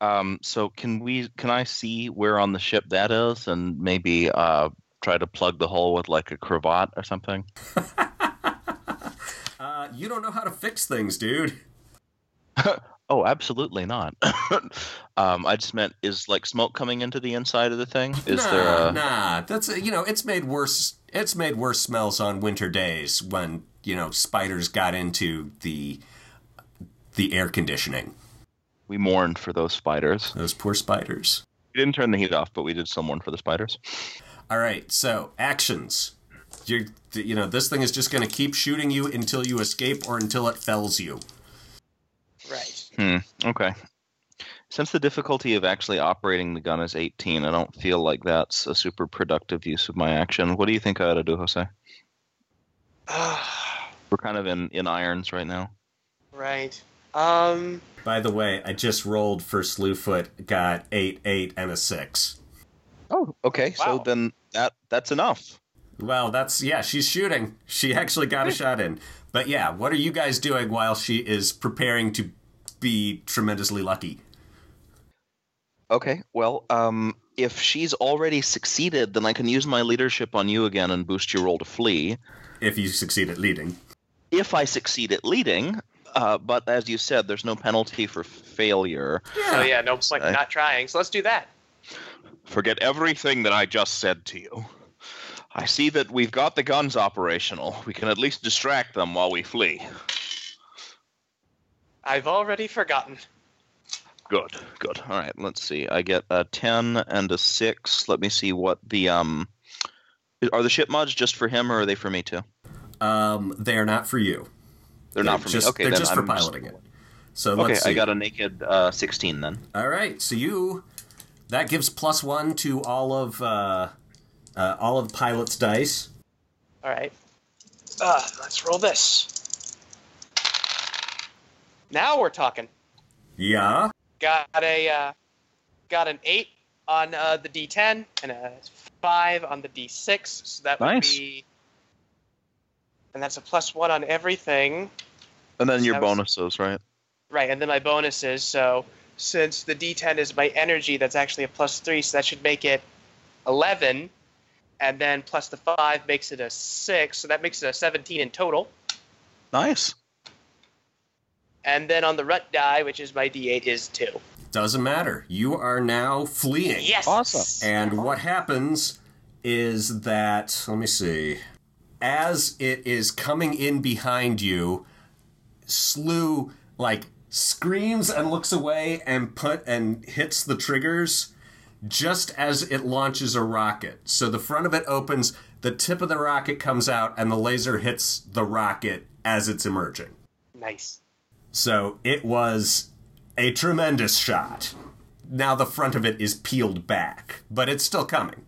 Speaker 2: Um, so can we? Can I see where on the ship that is, and maybe uh, try to plug the hole with like a cravat or something?
Speaker 1: Uh, you don't know how to fix things, dude.
Speaker 2: Oh, absolutely not. um, I just meant is like smoke coming into the inside of the thing? Is
Speaker 1: nah,
Speaker 2: there a?
Speaker 1: nah. That's you know, it's made worse. It's made worse smells on winter days when you know spiders got into the the air conditioning.
Speaker 2: We mourned for those spiders.
Speaker 1: Those poor spiders.
Speaker 2: We didn't turn the heat off, but we did still mourn for the spiders.
Speaker 1: All right, so actions. You're, you know, this thing is just going to keep shooting you until you escape or until it fells you.
Speaker 3: Right.
Speaker 2: Hmm. Okay. Since the difficulty of actually operating the gun is 18, I don't feel like that's a super productive use of my action. What do you think I ought to do, Jose? We're kind of in, in irons right now.
Speaker 3: right. Um.
Speaker 1: By the way, I just rolled for Slewfoot, got eight, eight, and a six.
Speaker 2: Oh, okay. So then that that's enough.
Speaker 1: Well, that's yeah. She's shooting. She actually got a shot in. But yeah, what are you guys doing while she is preparing to be tremendously lucky?
Speaker 2: Okay. Well, um, if she's already succeeded, then I can use my leadership on you again and boost your roll to flee.
Speaker 1: If you succeed at leading,
Speaker 2: If I succeed at leading, uh, but as you said, there's no penalty for failure. Yeah.
Speaker 3: So yeah, no point
Speaker 2: Okay.
Speaker 3: not trying. So let's do that.
Speaker 2: Forget everything that I just said to you. I see that we've got the guns operational. We can at least distract them while we flee.
Speaker 3: I've already forgotten.
Speaker 2: Good, good. All right, let's see. I get a 10 and a 6. Let me see what the um are the ship mods just for him or are they for me too?
Speaker 1: um, they are not for you.
Speaker 2: They're not for
Speaker 1: just,
Speaker 2: me. Okay,
Speaker 1: they're
Speaker 2: then
Speaker 1: just for
Speaker 2: I'm
Speaker 1: piloting it. So
Speaker 2: Okay,
Speaker 1: let's see.
Speaker 2: I got a naked uh, 16 then.
Speaker 1: All right, so you that gives plus one to all of uh, uh, all of the pilot's dice.
Speaker 3: All right. Uh, let's roll this. Now we're talking.
Speaker 1: Yeah.
Speaker 3: got a uh, got an eight on uh, the D10 and a five on the D6. So that would be, and that's a plus one on everything.
Speaker 2: And then your
Speaker 3: That was-
Speaker 2: bonuses, right?
Speaker 3: Right, and then my bonuses. So since the D10 is my energy, that's actually a plus three, so that should make it eleven, and then plus the five makes it a six, so that makes it a seventeen in total.
Speaker 2: Nice.
Speaker 3: And then on the runt die, which is my D8, is two.
Speaker 1: Doesn't matter. You are now fleeing.
Speaker 3: Yes.
Speaker 2: Awesome.
Speaker 1: And what happens is that, let me see, as it is coming in behind you, Slew like screams and looks away and put and hits the triggers just as it launches a rocket. So the front of it opens, the tip of the rocket comes out, and the laser hits the rocket as it's emerging.
Speaker 3: Nice.
Speaker 1: So it was a tremendous shot. Now the front of it is peeled back, but it's still coming.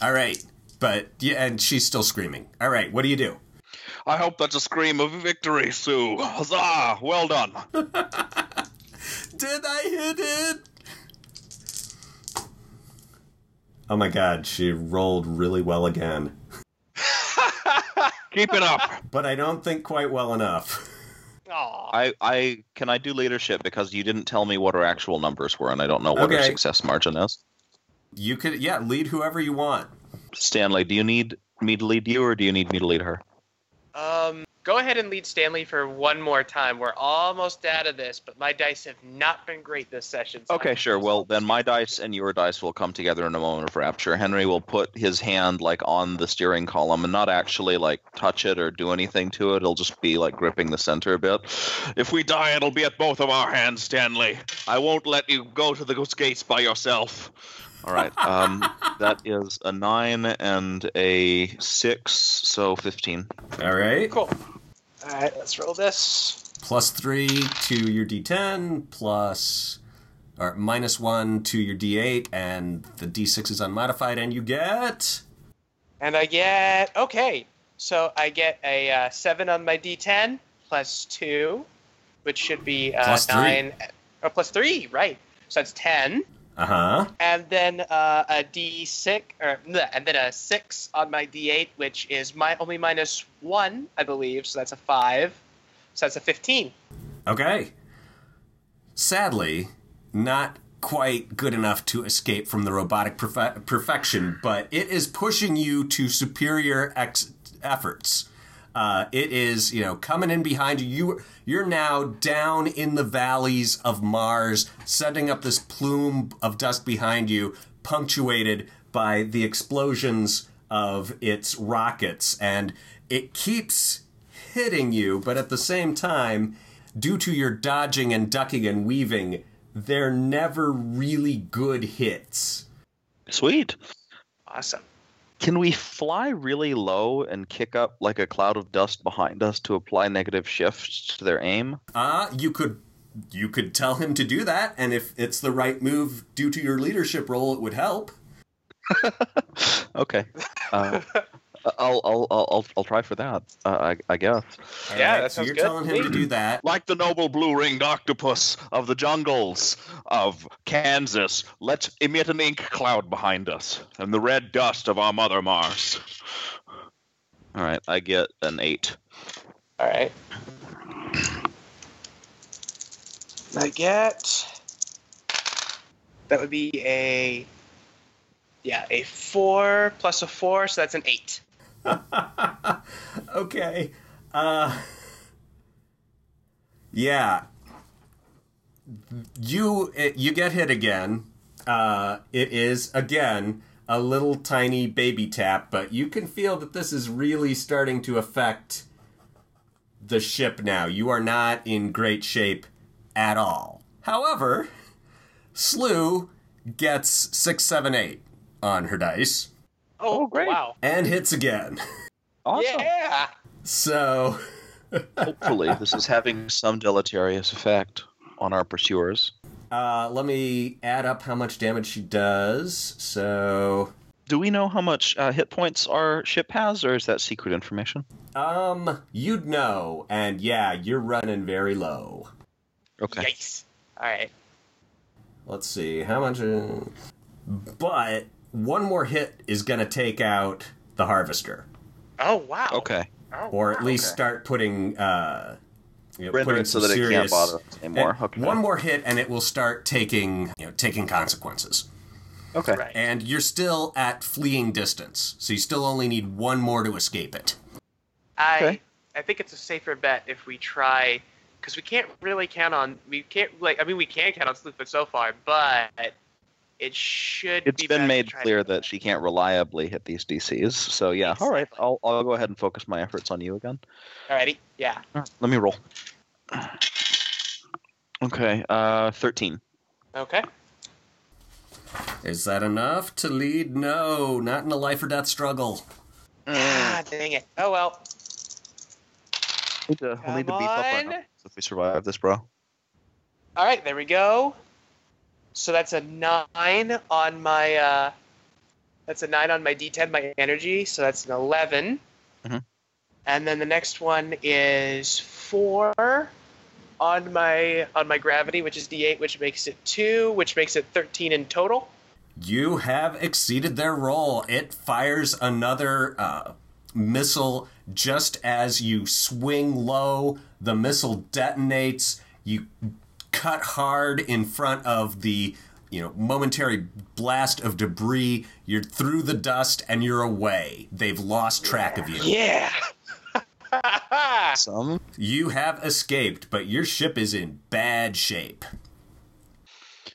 Speaker 1: All right, but yeah, and she's still screaming. All right, what do you do?
Speaker 4: I hope that's a scream of victory, Sue. Huzzah! Well done.
Speaker 1: Did I hit it? Oh my god, she rolled really well again.
Speaker 4: Keep it up.
Speaker 1: But I don't think quite well enough.
Speaker 3: Aw.
Speaker 2: I, I can I do leadership because you didn't tell me what her actual numbers were, and I don't know what her
Speaker 1: Okay.
Speaker 2: success margin is.
Speaker 1: You could, yeah, lead whoever you want.
Speaker 2: Stanley, do you need me to lead you, or do you need me to lead her?
Speaker 3: Um, go ahead and lead Stanley for one more time. We're almost out of this, but my dice have not been great this session. so
Speaker 2: Okay, sure. Well, then my dice and your dice will come together in a moment of rapture. Henry will put his hand like on the steering column and not actually like touch it or do anything to it. It'll just be like gripping the center a bit.
Speaker 4: If we die, it'll be at both of our hands, Stanley. I won't let you go to the gates by yourself.
Speaker 2: All right. Um, that is a nine and a six, so fifteen.
Speaker 1: All right.
Speaker 3: Cool. All right, let's roll this.
Speaker 1: Plus three to your d10, plus or minus one to your d8, and the d6 is unmodified, and you get
Speaker 3: And I get okay. So I get a uh, seven on my D10 plus two, which should be uh,
Speaker 1: Plus three.
Speaker 3: nine. Or plus three, right? So that's ten.
Speaker 1: Uh huh.
Speaker 3: And then uh, a D6, or bleh, and then a six on my D8, which is my only minus one, I believe. So that's a five. So that's a fifteen.
Speaker 1: Okay. Sadly, not quite good enough to escape from the robotic perfe- perfection, but it is pushing you to superior ex- efforts. Uh, it is, you know, coming in behind you. you. You're now down in the valleys of Mars, sending up this plume of dust behind you, punctuated by the explosions of its rockets. And it keeps hitting you, but at the same time, due to your dodging and ducking and weaving, they're never really good hits.
Speaker 2: Sweet.
Speaker 3: Awesome.
Speaker 2: Can we fly really low and kick up like a cloud of dust behind us to apply negative shifts to their aim?
Speaker 1: Uh, you could you could tell him to do that, and if it's the right move due to your leadership role, it would help.
Speaker 2: Okay. Uh, I'll, I'll, I'll, I'll, I'll try for that. Uh, I, I guess.
Speaker 1: All
Speaker 3: Yeah,
Speaker 1: right,
Speaker 3: that
Speaker 1: so
Speaker 3: sounds
Speaker 1: you're
Speaker 3: good.
Speaker 1: telling him to do that.
Speaker 4: Like the noble blue ringed octopus of the jungles of Kansas, let's emit an ink cloud behind us and the red dust of our mother Mars.
Speaker 2: All right. I get an eight.
Speaker 3: All right. I get. That would be a. Yeah, a four plus a four, so that's an eight.
Speaker 1: okay. Uh Yeah. You it, you get hit again. Uh it is again a little tiny baby tap, but you can feel that this is really starting to affect the ship now. You are not in great shape at all. However, Slew gets 678 on her dice
Speaker 3: Oh,
Speaker 2: great.
Speaker 3: wow.
Speaker 1: and hits again.
Speaker 2: Awesome.
Speaker 3: Yeah.
Speaker 1: So
Speaker 2: Hopefully, this is having some deleterious effect on our pursuers.
Speaker 1: Uh, let me add up how much damage she does. So,
Speaker 2: Do we know how much uh, hit points our ship has, or is that secret information?
Speaker 1: um, you'd know, and yeah, you're running very low.
Speaker 2: Okay.
Speaker 3: Yikes. All right.
Speaker 1: let's see how much. Uh, but one more hit is going to take out the harvester,
Speaker 3: Oh wow.
Speaker 2: Okay.
Speaker 3: Oh,
Speaker 1: or at
Speaker 3: wow.
Speaker 1: least start putting. Uh, you know,
Speaker 2: Render
Speaker 1: putting
Speaker 2: it so
Speaker 1: some
Speaker 2: that it can't
Speaker 1: serious-
Speaker 2: bother anymore. Okay.
Speaker 1: One more hit, and it will start taking you know taking consequences.
Speaker 2: Okay.
Speaker 3: Right.
Speaker 1: And you're still at fleeing distance, so you still only need one more to escape it.
Speaker 3: I
Speaker 2: Okay.
Speaker 3: I think it's a safer bet if we try because we can't really count on we can't like I mean we can count on Slewfoot so far, but it should.
Speaker 2: It's
Speaker 3: be
Speaker 2: been
Speaker 3: better to
Speaker 2: made clear
Speaker 3: to-
Speaker 2: that she can't reliably hit these DCs. So yeah, all right. I'll I'll go ahead and focus my efforts on you again.
Speaker 3: Alrighty, yeah.
Speaker 2: Let me roll. Okay, uh, thirteen.
Speaker 3: Okay.
Speaker 1: Is that enough to lead? No, not in a life or death struggle.
Speaker 3: Ah, dang it. Oh well.
Speaker 2: Need to, we'll need to
Speaker 3: Come
Speaker 2: beef up our
Speaker 3: on.
Speaker 2: if we survive this, bro.
Speaker 3: All right, there we go. So that's a nine on my. uh That's a nine on my D10, my energy. So that's an 11
Speaker 2: Mhm.
Speaker 3: And then the next one is four on my on my gravity, which is D8, which makes it two, which makes it 13 in total.
Speaker 1: You have exceeded their roll. It fires another uh, missile just as you swing low. The missile detonates. You cut hard in front of the you know momentary blast of debris. You're through the dust and you're away. They've lost track of you.
Speaker 3: Yeah.
Speaker 2: Some.
Speaker 1: You have escaped, but your ship is in bad shape.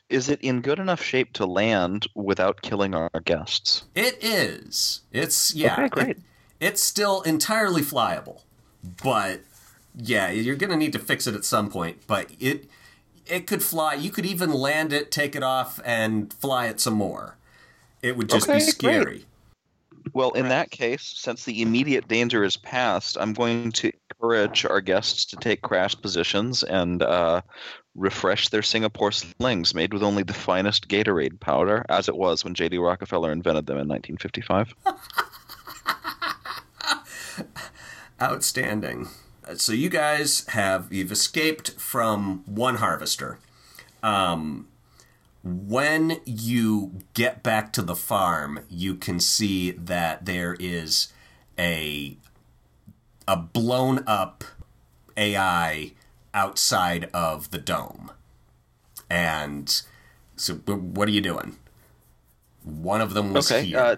Speaker 2: Is it in good enough shape to land without killing our guests?
Speaker 1: It is. It's yeah.
Speaker 2: Okay, great.
Speaker 1: it- it's still entirely flyable, but yeah, you're gonna need to fix it at some point. But it it could fly. You could even land it, take it off, and fly it some more. It would just
Speaker 2: Okay,
Speaker 1: be
Speaker 2: great.
Speaker 1: scary.
Speaker 2: Well, in that case, since the immediate danger is past, I'm going to encourage our guests to take crash positions and uh, refresh their Singapore slings made with only the finest Gatorade powder, as it was when J.D. Rockefeller invented them in 1955.
Speaker 1: Outstanding. So you guys have you've escaped from one harvester. Um, when you get back to the farm, you can see that there is a a blown up AI outside of the dome. And so what are you doing? One of them was
Speaker 2: Okay.
Speaker 1: here.
Speaker 2: Uh,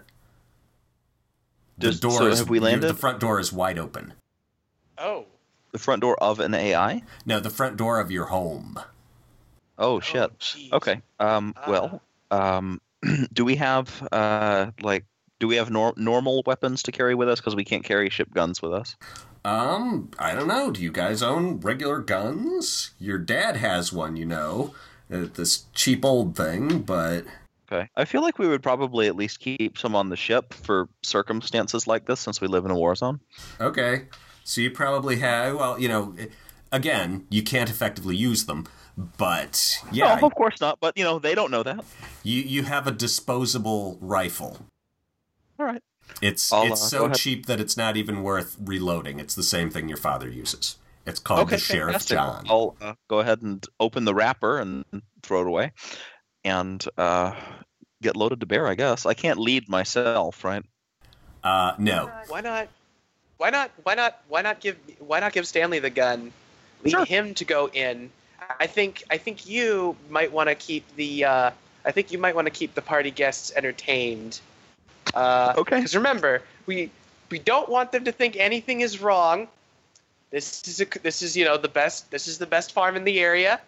Speaker 1: the
Speaker 2: does-
Speaker 1: door
Speaker 2: so
Speaker 1: is
Speaker 2: have we landed?
Speaker 1: the front door is wide open.
Speaker 3: Oh.
Speaker 2: The front door of an AI?
Speaker 1: No, the front door of your home.
Speaker 2: Oh shit.
Speaker 3: jeez.
Speaker 2: Okay. Um. Well. Um. do we have uh like do we have nor- normal weapons to carry with us because we can't carry ship guns with us?
Speaker 1: Um, I don't know. Do you guys own regular guns? Your dad has one, you know. Uh, this cheap old thing, but
Speaker 2: Okay. I feel like we would probably at least keep some on the ship for circumstances like this since we live in a war zone.
Speaker 1: okay. So you probably have, well, you know, again, you can't effectively use them, but yeah,
Speaker 2: No, of course not, but you know, they don't know that.
Speaker 1: you you have a disposable rifle.
Speaker 2: All right.
Speaker 1: It's
Speaker 2: I'll,
Speaker 1: it's
Speaker 2: uh,
Speaker 1: so cheap that it's not even worth reloading. It's the same thing your father uses. It's called
Speaker 2: Okay,
Speaker 1: the Sheriff
Speaker 2: fantastic.
Speaker 1: John.
Speaker 2: I'll uh, go ahead and open the wrapper and throw it away and uh get loaded to bear, I guess. I can't lead myself, right?
Speaker 1: Uh, no.
Speaker 3: Why not? Why not? Why not? Why not give? Why not give Stanley the gun? Lead
Speaker 2: Sure.
Speaker 3: him to go in. I think. I think you might want to keep the. Uh, I think you might want to keep the party guests entertained. Uh,
Speaker 2: Okay.
Speaker 3: Because remember, we we don't want them to think anything is wrong. This is a, this is you know the best. This is the best farm in the area.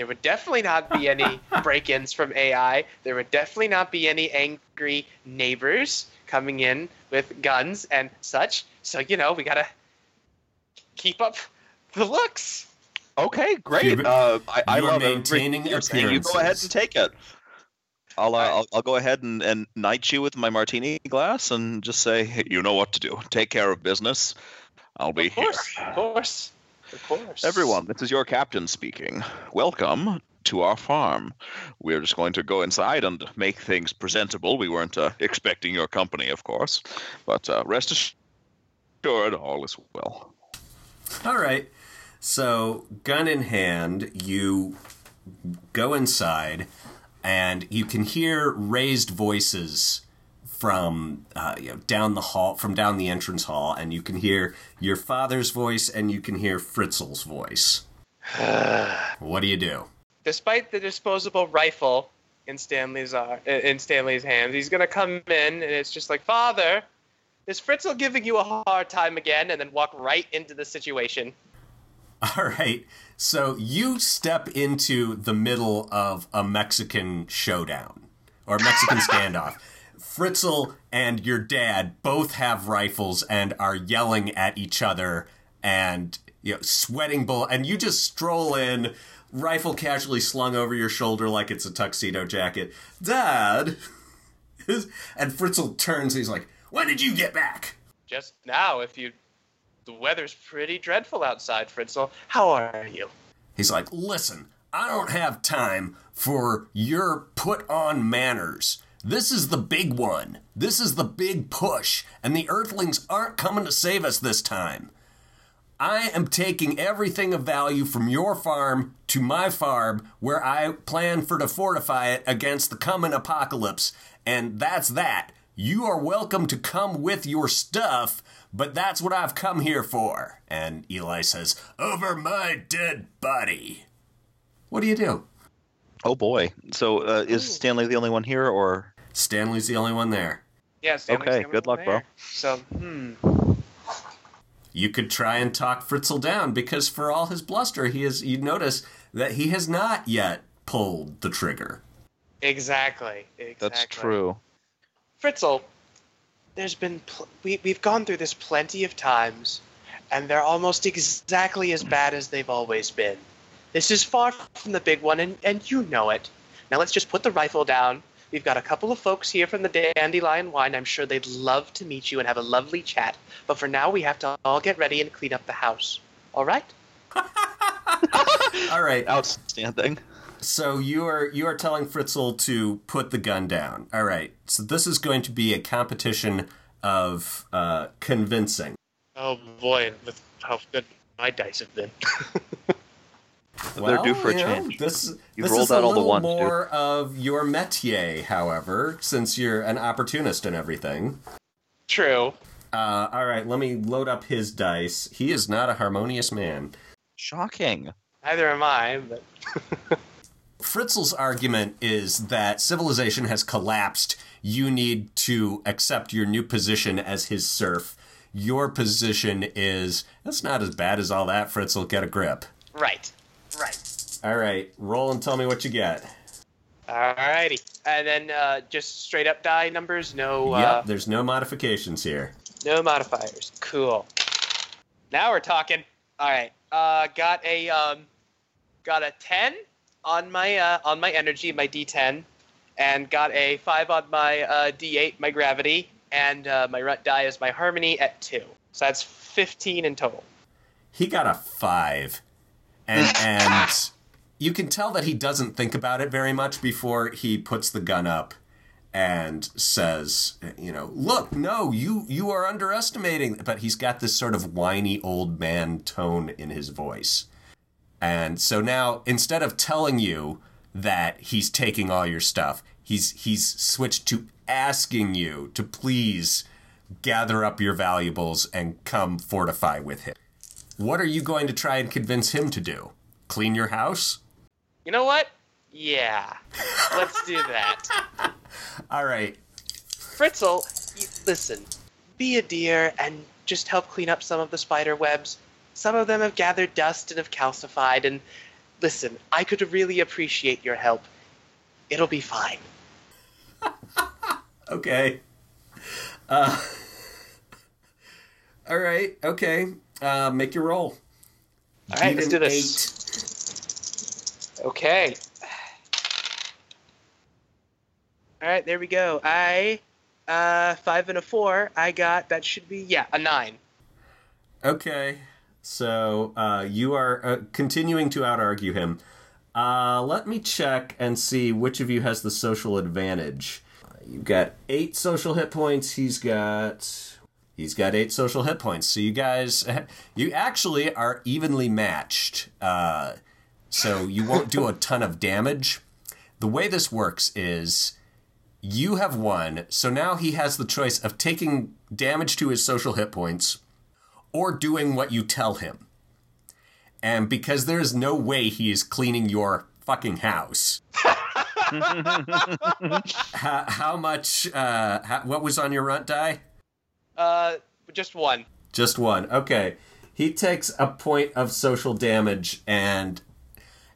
Speaker 3: There would definitely not be any break-ins from AI. There would definitely not be any angry neighbors coming in with guns and such. So you know we gotta keep up the looks.
Speaker 2: Okay, great.
Speaker 1: You-
Speaker 2: uh, I, I
Speaker 1: you are
Speaker 2: love
Speaker 1: maintaining
Speaker 2: you're. You go ahead and take it. I'll, uh,
Speaker 3: Alright.
Speaker 2: I'll I'll go ahead and, and knight you with my martini glass and just say, hey, you know what to do. Take care of business. I'll be
Speaker 3: Of course,
Speaker 2: here.
Speaker 3: of course, of course.
Speaker 2: Everyone, this is your captain speaking. Welcome to our farm. We're just going to go inside and make things presentable. We weren't uh, expecting your company, of course, but uh, rest assured, all is well.
Speaker 1: All right. So, gun in hand, you go inside. and you can hear raised voices from uh, you know down the hall from down the entrance hall and you can hear your father's voice and you can hear Fritzel's voice. what do you do?
Speaker 3: Despite the disposable rifle in Stanley's uh, in Stanley's hands, he's gonna come in and it's just like, "Father, is Fritzel giving you a hard time again?" And then walk right into the situation.
Speaker 1: All right. So you step into the middle of a Mexican showdown or Mexican standoff. Fritzel and your dad both have rifles and are yelling at each other and you know sweating bull and you just stroll in rifle casually slung over your shoulder like it's a tuxedo jacket. Dad and Fritzel turns he's like, "When did you get back?"
Speaker 3: Just now, if you the weather's pretty dreadful outside, Fritzel. How are you?
Speaker 1: He's like, listen, I don't have time for your put on manners. This is the big one. This is the big push, and the Earthlings aren't coming to save us this time. I am taking everything of value from your farm to my farm where I plan for to fortify it against the coming apocalypse, and that's that. You are welcome to come with your stuff, but that's what I've come here for. And Eli says, Over my dead body. What do you do?
Speaker 2: Oh boy. So uh, is Stanley the only one here, or
Speaker 1: Stanley's the only one there.
Speaker 3: Yeah, Stanley's
Speaker 2: Okay,
Speaker 3: the only
Speaker 2: good
Speaker 3: one
Speaker 2: luck, bro.
Speaker 3: So, hmm.
Speaker 1: You could try and talk Fritzel down because for all his bluster, he is you notice that he has not yet pulled the trigger.
Speaker 3: Exactly. Exactly.
Speaker 2: that's true?
Speaker 3: Fritzel, there's been pl- we we've gone through this plenty of times, and they're almost exactly as bad as they've always been. This is far from the big one, and and you know it. Now let's just put the rifle down. We've got a couple of folks here from the Dandelion Wine. I'm sure they'd love to meet you and have a lovely chat. But for now, we have to all get ready and clean up the house. All right?
Speaker 1: All right.
Speaker 2: Outstanding.
Speaker 1: So you are you are telling Fritzel to put the gun down. All right. So this is going to be a competition of uh, convincing.
Speaker 3: Oh boy, with how good my dice have been.
Speaker 2: They're due for a
Speaker 1: you know,
Speaker 2: change.
Speaker 1: this
Speaker 2: You've
Speaker 1: this
Speaker 2: rolled
Speaker 1: is a
Speaker 2: out all the
Speaker 1: little
Speaker 2: ones, dude.
Speaker 1: more of your métier, however, since you're an opportunist and everything.
Speaker 3: True.
Speaker 1: Uh, all right, let me load up his dice. He is not a harmonious man.
Speaker 2: Shocking.
Speaker 3: Neither am I, but
Speaker 1: Fritzel's argument is that civilization has collapsed. You need to accept your new position as his serf. Your position is that's not as bad as all that. Fritzel, get a grip.
Speaker 3: right. Right.
Speaker 1: All right, roll and tell me what you get.
Speaker 3: All righty. And then uh, just straight up die numbers, no uh,
Speaker 1: yep, there's no modifications here.
Speaker 3: no modifiers. Cool. Now we're talking. Alright. Uh got a um got a ten on my uh on my energy, my D ten, and got a five on my uh D eight, my gravity, and uh, my runt die is my harmony at two. So that's fifteen in total.
Speaker 1: He got a five, and and you can tell that he doesn't think about it very much before he puts the gun up and says, you know, look, no, you you are underestimating. But he's got this sort of whiny old man tone in his voice, and so now instead of telling you that he's taking all your stuff, he's he's switched to asking you to please gather up your valuables and come fortify with him. What are you going to try and convince him to do? Clean your house?
Speaker 3: You know what? Yeah. Let's do that.
Speaker 1: All right.
Speaker 3: Fritzel, listen, be a dear and just help clean up some of the spider webs. Some of them have gathered dust and have calcified, and listen, I could really appreciate your help. It'll be fine.
Speaker 1: Okay. Uh, all right. Okay. Uh, make your roll.
Speaker 3: All right, let's do this. Okay. All right, there we go. I, uh, five and a four. I got that should be yeah a nine.
Speaker 1: Okay. So uh, you are uh, continuing to out argue him. Uh, let me check and see which of you has the social advantage. You've got eight social hit points. He's got he's got eight social hit points. So you guys, you actually are evenly matched. Uh, so you won't do a ton of damage. the way this works is you have won, so now he has the choice of taking damage to his social hit points or doing what you tell him. And because there is no way he is cleaning your fucking house. how, how, much, uh, how, what was on your runt die?
Speaker 3: Uh, just one.
Speaker 1: Just one. Okay. He takes a point of social damage and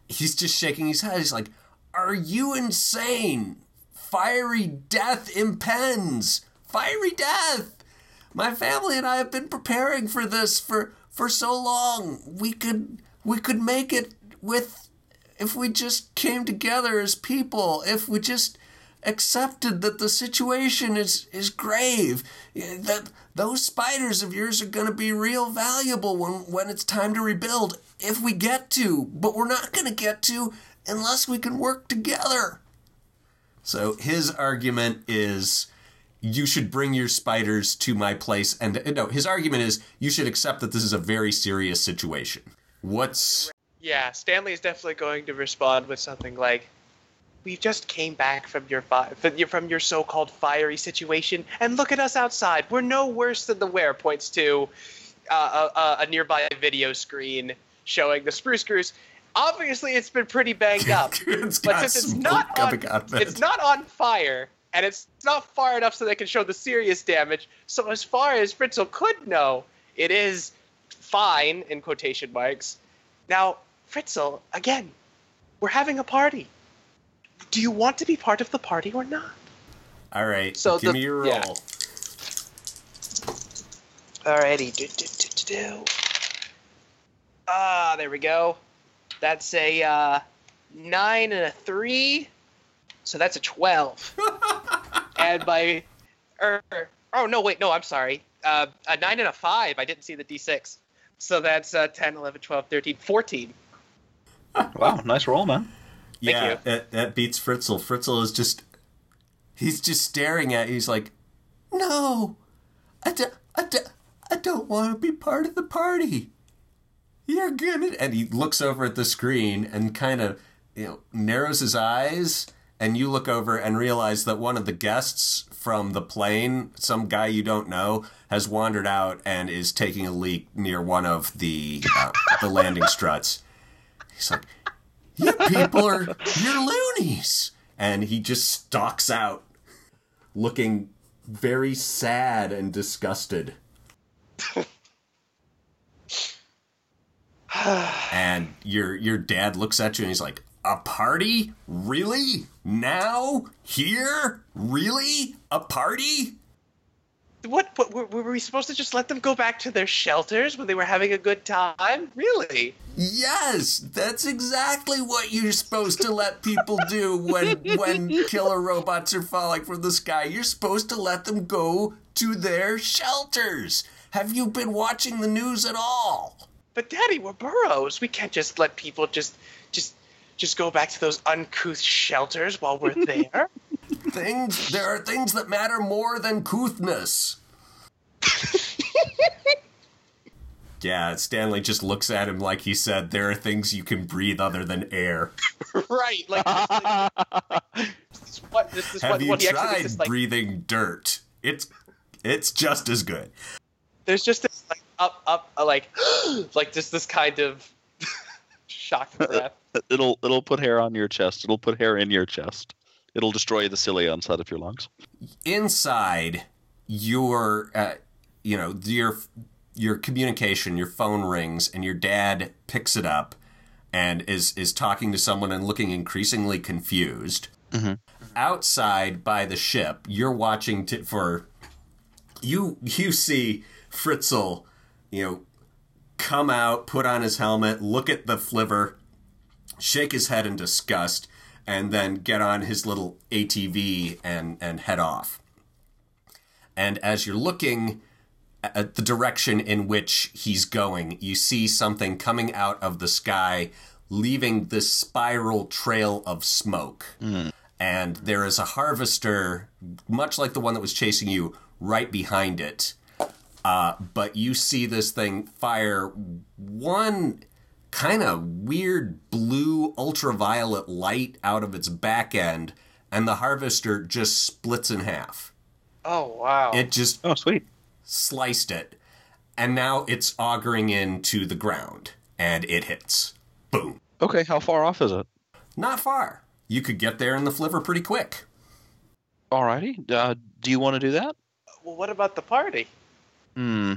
Speaker 1: he's just shaking his head. He's like, Are you insane? Fiery death impends. Fiery death. My family and I have been preparing for this for for so long. We could we could make it with if we just came together as people. If we just accepted that the situation is is grave. That those spiders of yours are going to be real valuable when when it's time to rebuild if we get to, but we're not going to get to unless we can work together. So his argument is you should bring your spiders to my place and no, his argument is you should accept that this is a very serious situation. What's
Speaker 3: Yeah, Stanley is definitely going to respond with something like we just came back from your fi- from your so-called fiery situation, and look at us outside. We're no worse than the wear. Points to uh, a, a, nearby video screen showing the spruce screws. Obviously, it's been pretty banged up,
Speaker 1: it's
Speaker 3: but since it's not on, it's not on fire, and it's not far enough so they can show the serious damage. So as far as Fritzl could know, it is fine in quotation marks. Now, Fritzl, again, we're having a party do you want to be part of the party or not?
Speaker 1: All right. So give the, me your roll. Yeah.
Speaker 3: Alrighty. Do, do, do, do, Ah, there we go. That's a uh, nine and a three. So that's a twelve. and by, er, oh no, wait, no, I'm sorry. Uh, a nine and a five. I didn't see the d6. So that's uh, 10, 11, 12, 13, 14.
Speaker 2: wow, nice roll, man
Speaker 1: yeah, that, that beats Fritzl. Fritzl is just he's just staring at you. He's like, no, I, do, I, do, I don't want to be part of the party. You're gonna, and he looks over at the screen and kind of you know narrows his eyes. And you look over and realize that one of the guests from the plane, some guy you don't know, has wandered out and is taking a leak near one of the uh, the landing struts. He's like, you people are you're loonies. And he just stalks out, looking very sad and disgusted. and your your dad looks at you and he's like, "A party? Really? Now? Here? Really? A party?"
Speaker 3: What, what were, were, we supposed to just let them go back to their shelters when they were having a good time? Really?
Speaker 1: Yes, that's exactly what you're supposed to let people do when when killer robots are falling from the sky. You're supposed to let them go to their shelters. Have you been watching the news at all?
Speaker 3: But Daddy, we're Burroughs. We can't just let people just just just go back to those uncouth shelters while we're there.
Speaker 1: things there are things that matter more than couthness. yeah, Stanley just looks at him like he said, "There are things you can breathe other than air."
Speaker 3: right, like. This, what, this
Speaker 1: Have what, you what tried like, breathing dirt? It's it's just as good.
Speaker 3: There's just this like up up uh, like like just this kind of shock breath.
Speaker 2: It'll it'll put hair on your chest. It'll put hair in your chest. It'll destroy the cilia inside of your lungs.
Speaker 1: Inside your, uh, you know, your your communication, your phone rings, and your dad picks it up and is is talking to someone and looking increasingly confused. Mm-hmm. Outside by the ship, you're watching t- for you. You see Fritzl, you know, come out, put on his helmet, look at the flivver, shake his head in disgust, and then get on his little ATV and, and head off. And as you're looking at the direction in which he's going, you see something coming out of the sky, leaving this spiral trail of smoke. Mm. And there is a harvester, much like the one that was chasing you, right behind it. Uh, but you see this thing fire one kind of weird blue ultraviolet light out of its back end, and the harvester just splits in half.
Speaker 3: Oh wow!
Speaker 1: It just
Speaker 2: Oh, sweet.
Speaker 1: sliced it, and now it's auguring into the ground, and it hits. Boom.
Speaker 2: Okay, how far off is it?
Speaker 1: Not far. You could get there in the flivver pretty quick.
Speaker 2: Alrighty. Uh, do you want to do that?
Speaker 3: well, what about the party?
Speaker 2: Hmm.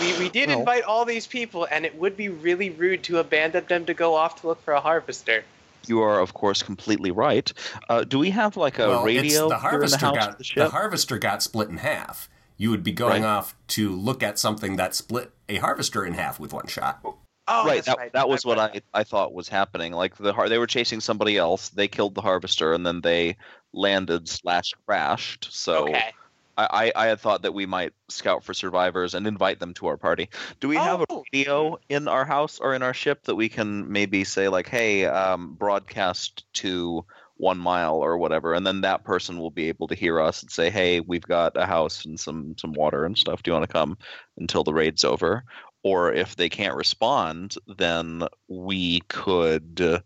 Speaker 3: We we did
Speaker 2: Well-
Speaker 3: invite all these people, and it would be really rude to abandon them to go off to look for a harvester.
Speaker 2: You are, of course, completely right. Uh, do we have like a
Speaker 1: well,
Speaker 2: radio
Speaker 1: it's the
Speaker 2: here in the
Speaker 1: harvester
Speaker 2: house
Speaker 1: got
Speaker 2: of the
Speaker 1: the, harvester got split in half. You would be going
Speaker 2: Right.
Speaker 1: off to look at something that split a harvester in half with one shot.
Speaker 3: Oh,
Speaker 2: right, that,
Speaker 3: right.
Speaker 2: that was what. I, I thought was happening. Like the har- they were chasing somebody else, they killed the harvester, and then they landed slash crashed. So
Speaker 3: Okay.
Speaker 2: I, I, I had thought that we might scout for survivors and invite them to our party. Do we have a
Speaker 3: Oh.
Speaker 2: radio in our house or in our ship that we can maybe say like, hey, um, broadcast to one mile or whatever, and then that person will be able to hear us and say, hey, we've got a house and some some water and stuff. Do you want to come until the raid's over? Or if they can't respond, then we could uh,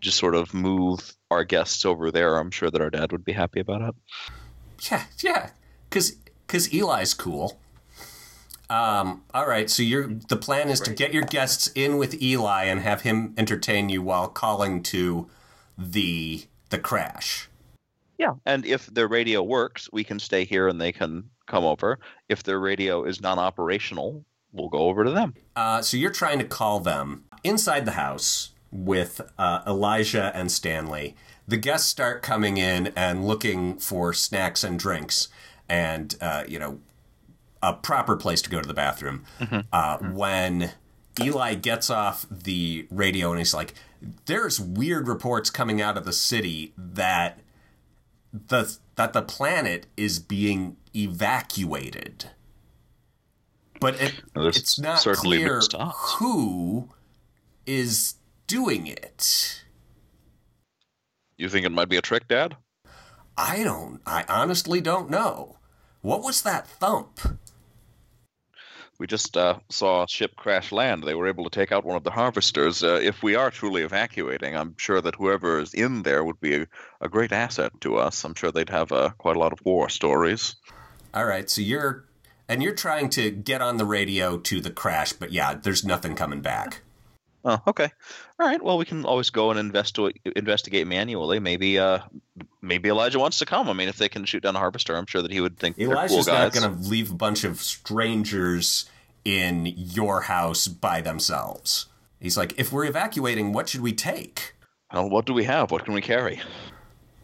Speaker 2: just sort of move our guests over there. I'm sure that our dad would be happy about it.
Speaker 1: Yeah, yeah, because because Eli's cool. Um, all right, so you're the plan is to get your guests in with Eli and have him entertain you while calling to the the crash.
Speaker 2: Yeah, and if their radio works, we can stay here and they can come over. If their radio is non-operational, we'll go over to them.
Speaker 1: Uh, so you're trying to call them inside the house with uh, Elijah and Stanley. The guests start coming in and looking for snacks and drinks, and uh, you know, a proper place to go to the bathroom. Uh, when Eli gets off the radio and he's like, "There's weird reports coming out of the city that the that the planet is being evacuated." But it, it's not clear who is doing it.
Speaker 2: You think it might be a trick, Dad?
Speaker 1: I don't. I honestly don't know. What was that thump?
Speaker 2: We just uh, saw a ship crash land. They were able to take out one of the harvesters. Uh, if we are truly evacuating, I'm sure that whoever is in there would be a, a great asset to us. I'm sure they'd have uh, quite a lot of war stories.
Speaker 1: All right, so you're and you're trying to get on the radio to the crash, but yeah, there's nothing coming back.
Speaker 2: Oh, okay. All right. Well, we can always go and investigate investigate manually. Maybe, uh, maybe Elijah wants to come. I mean, if they can shoot down a harvester, I'm sure that he would think cool
Speaker 1: Elijah's
Speaker 2: guys.
Speaker 1: not going to leave a bunch of strangers in your house by themselves. He's like, if we're evacuating, what should we take?
Speaker 2: Well, what do we have? What can we carry?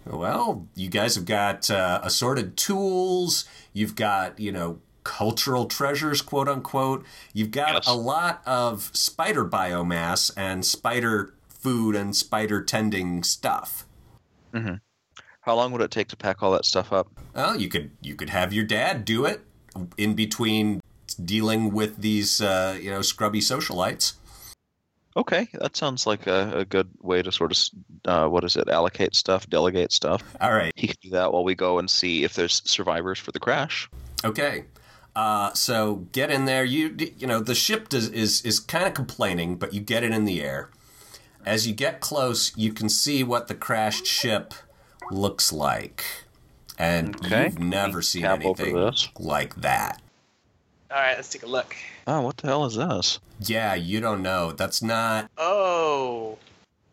Speaker 1: Well, you guys have got uh, assorted tools. You've got, you know, cultural treasures, quote unquote. You've got
Speaker 2: Yes.
Speaker 1: a lot of spider biomass and spider food and spider tending stuff.
Speaker 2: How long would it take to pack all that stuff up?
Speaker 1: Well, you could you could have your dad do it in between dealing with these uh, you know scrubby socialites.
Speaker 2: Okay, that sounds like a, a good way to sort of, uh, what is it, allocate stuff, delegate stuff.
Speaker 1: All right.
Speaker 2: He can do that while we go and see if there's survivors for the crash.
Speaker 1: Okay. Uh, so get in there. You you know the ship does, is is kind of complaining, but you get it in the air. As you get close, you can see what the crashed ship looks like, and
Speaker 2: Okay.
Speaker 1: you've never seen
Speaker 2: Tap
Speaker 1: anything like that.
Speaker 3: All right, let's take a look.
Speaker 2: Oh, what the hell is this?
Speaker 1: Yeah, you don't know. That's not
Speaker 3: Oh,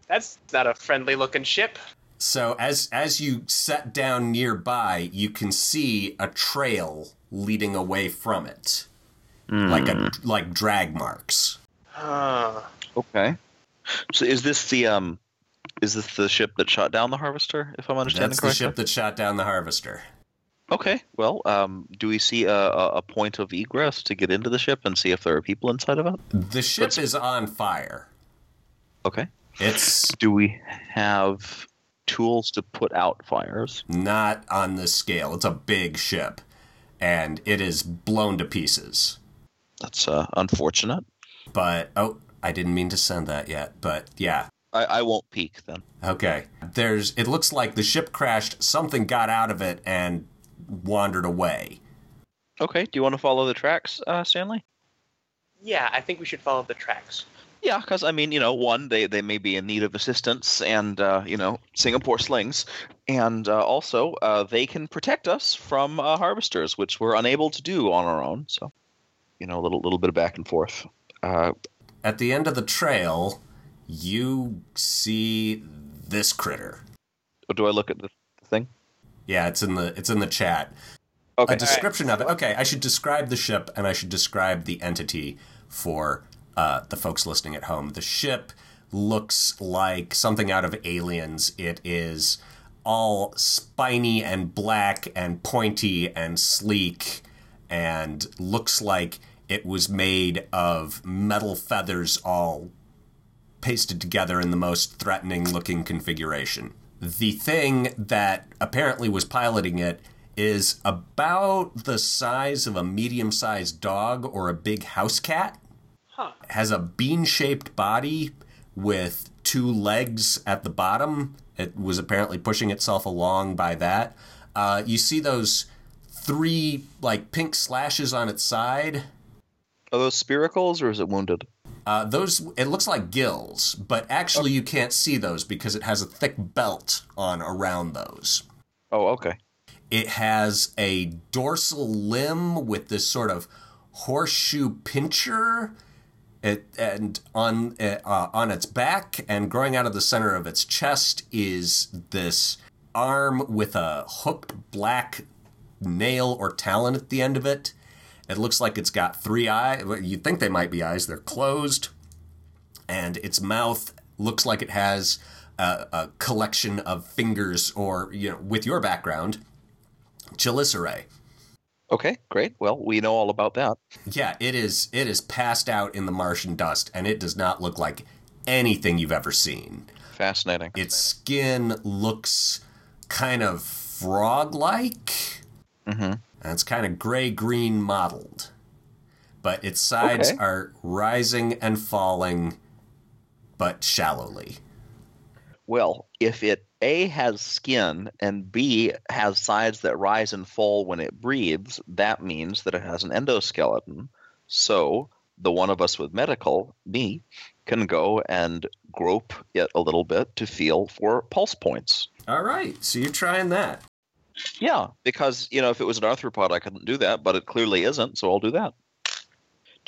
Speaker 3: that's not a friendly looking ship.
Speaker 1: so. As as you set down nearby, you can see a trail leading away from it, like a like drag marks.
Speaker 3: Huh.
Speaker 2: Okay. So is this the um, is this the ship that shot down the harvester? If I'm understanding
Speaker 1: That's the ship that shot down the harvester.
Speaker 2: Okay. Well, um, do we see a, a, a point of egress to get into the ship and see if there are people inside of it?
Speaker 1: The ship
Speaker 2: Let's-
Speaker 1: is on fire.
Speaker 2: Okay.
Speaker 1: It's
Speaker 2: Do we have tools to put out fires?
Speaker 1: not on this scale. It's a big ship, and it is blown to pieces.
Speaker 2: That's uh, unfortunate.
Speaker 1: But oh, I didn't mean to send that yet. But yeah,
Speaker 2: I, I won't peek then.
Speaker 1: okay. There's. It looks like the ship crashed. Something got out of it and wandered away.
Speaker 2: Okay. Do you want to follow the tracks, uh, Stanley?
Speaker 3: Yeah, I think we should follow the tracks.
Speaker 2: Yeah, because I mean, you know, one, they, they may be in need of assistance and, uh, you know, Singapore slings. And uh, also, uh, they can protect us from uh, harvesters, which we're unable to do on our own. So, you know, a little, little bit of back and forth. Uh,
Speaker 1: At the end of the trail, you see this critter.
Speaker 2: do I look at the thing?
Speaker 1: Yeah, it's in the it's in the chat.
Speaker 2: Okay.
Speaker 1: A description of it. Okay, I should describe the ship and I should describe the entity for uh, the folks listening at home. The ship looks like something out of Aliens. It is all spiny and black and pointy and sleek and looks like it was made of metal feathers all pasted together in the most threatening looking configuration. The thing that apparently was piloting it is about the size of a medium sized dog or a big house cat.
Speaker 3: Huh.
Speaker 1: Has a bean shaped body with two legs at the bottom. It was apparently pushing itself along by that. Uh, you see those three like pink slashes on its side.
Speaker 2: Are those spiracles or is it wounded?
Speaker 1: Uh, those it looks like gills, but actually you can't see those because it has a thick belt on around those.
Speaker 2: Oh, okay.
Speaker 1: It has a dorsal limb with this sort of horseshoe pincher. It, and on uh, on its back and growing out of the center of its chest is this arm with a hooked black nail or talon at the end of it. It looks like it's got three eyes. You'd think they might be eyes. They're closed. And its mouth looks like it has a, a collection of fingers, or, you know, with your background, chelicerae.
Speaker 2: Okay, great. Well, we know all about that.
Speaker 1: Yeah, it is. It is passed out in the Martian dust, and it does not look like anything you've ever seen.
Speaker 2: Fascinating.
Speaker 1: Its skin looks kind of frog-like,
Speaker 2: Mm-hmm.
Speaker 1: and it's kind of gray-green mottled. But its sides
Speaker 2: Okay.
Speaker 1: are rising and falling, but shallowly.
Speaker 2: Well, if it A has skin and B has sides that rise and fall when it breathes, that means that it has an endoskeleton. So the one of us with medical, me, can go and grope it a little bit to feel for pulse points.
Speaker 1: All right, so you're trying that.
Speaker 2: Yeah, because you know if it was an arthropod, I couldn't do that, but it clearly isn't, so I'll do that.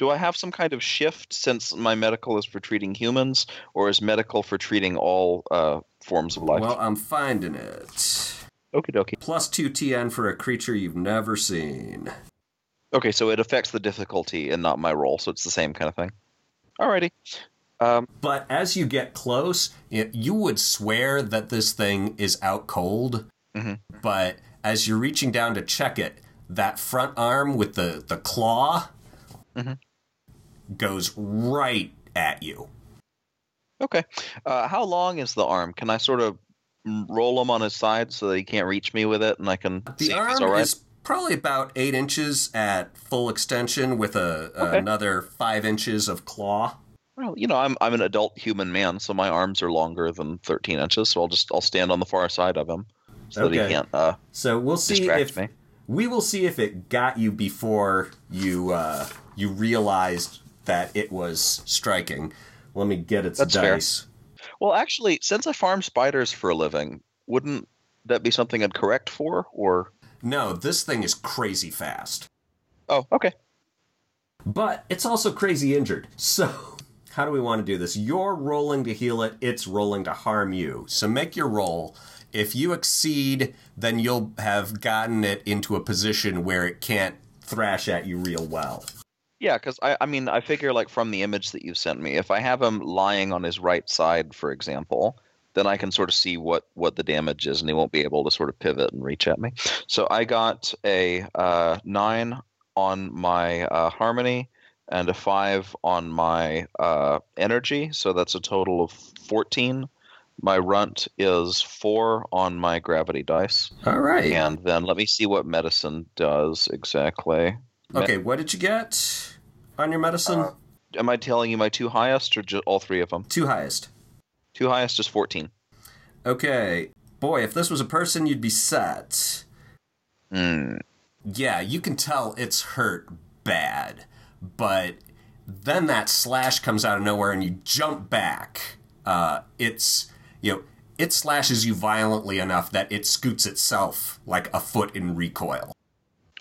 Speaker 2: Do I have some kind of shift since my medical is for treating humans, or is medical for treating all uh, forms of life?
Speaker 1: Well, I'm finding it.
Speaker 2: Okie dokie.
Speaker 1: Plus two TN for a creature you've never seen.
Speaker 2: Okay, so it affects the difficulty and not my roll, so it's the same kind of thing. Alrighty. Um,
Speaker 1: But as you get close, y- you would swear that this thing is out cold.
Speaker 2: Mhm.
Speaker 1: But as you're reaching down to check it, that front arm with the, the claw
Speaker 2: Mhm.
Speaker 1: Goes right at you.
Speaker 2: okay. Uh, how long is the arm? Can I sort of roll him on his side so that he can't reach me with it, and I can
Speaker 1: The arm
Speaker 2: right?
Speaker 1: is probably about eight inches at full extension with a,
Speaker 2: Okay.
Speaker 1: another five inches of claw.
Speaker 2: Well, you know, I'm I'm an adult human man, so my arms are longer than 13 inches. So I'll just I'll stand on the far side of him so that he can't uh,
Speaker 1: So we'll see if
Speaker 2: me.
Speaker 1: we will see if it got you before you uh, you realized that it was striking. Let me get its
Speaker 2: That's fair.
Speaker 1: dice.
Speaker 2: Well, actually, since I farm spiders for a living, wouldn't that be something I'd correct for? Or
Speaker 1: No, this thing is crazy fast,
Speaker 2: oh, okay.
Speaker 1: but it's also crazy injured. So how do we want to do this? You're rolling to heal it. It's rolling to harm you. So make your roll. If you exceed, then you'll have gotten it into a position where it can't thrash at you real well.
Speaker 2: Yeah, because I, I mean, I figure like from the image that you sent me, if I have him lying on his right side, for example, then I can sort of see what what the damage is, and he won't be able to sort of pivot and reach at me. So I got a uh, nine on my uh, harmony and a five on my uh, energy, so that's a total of fourteen. My runt is four on my gravity dice,
Speaker 1: All right.
Speaker 2: and then let me see what medicine does exactly.
Speaker 1: Okay, what did you get on your medicine?
Speaker 2: Uh, Am I telling you my two highest or just all three of them?
Speaker 1: Two highest.
Speaker 2: Two highest is 14.
Speaker 1: Okay. Boy, if this was a person, you'd be set.
Speaker 2: Hmm.
Speaker 1: Yeah, you can tell it's hurt bad, but then that slash comes out of nowhere and you jump back. Uh, it's you know it slashes you violently enough that it scoots itself like a foot in recoil.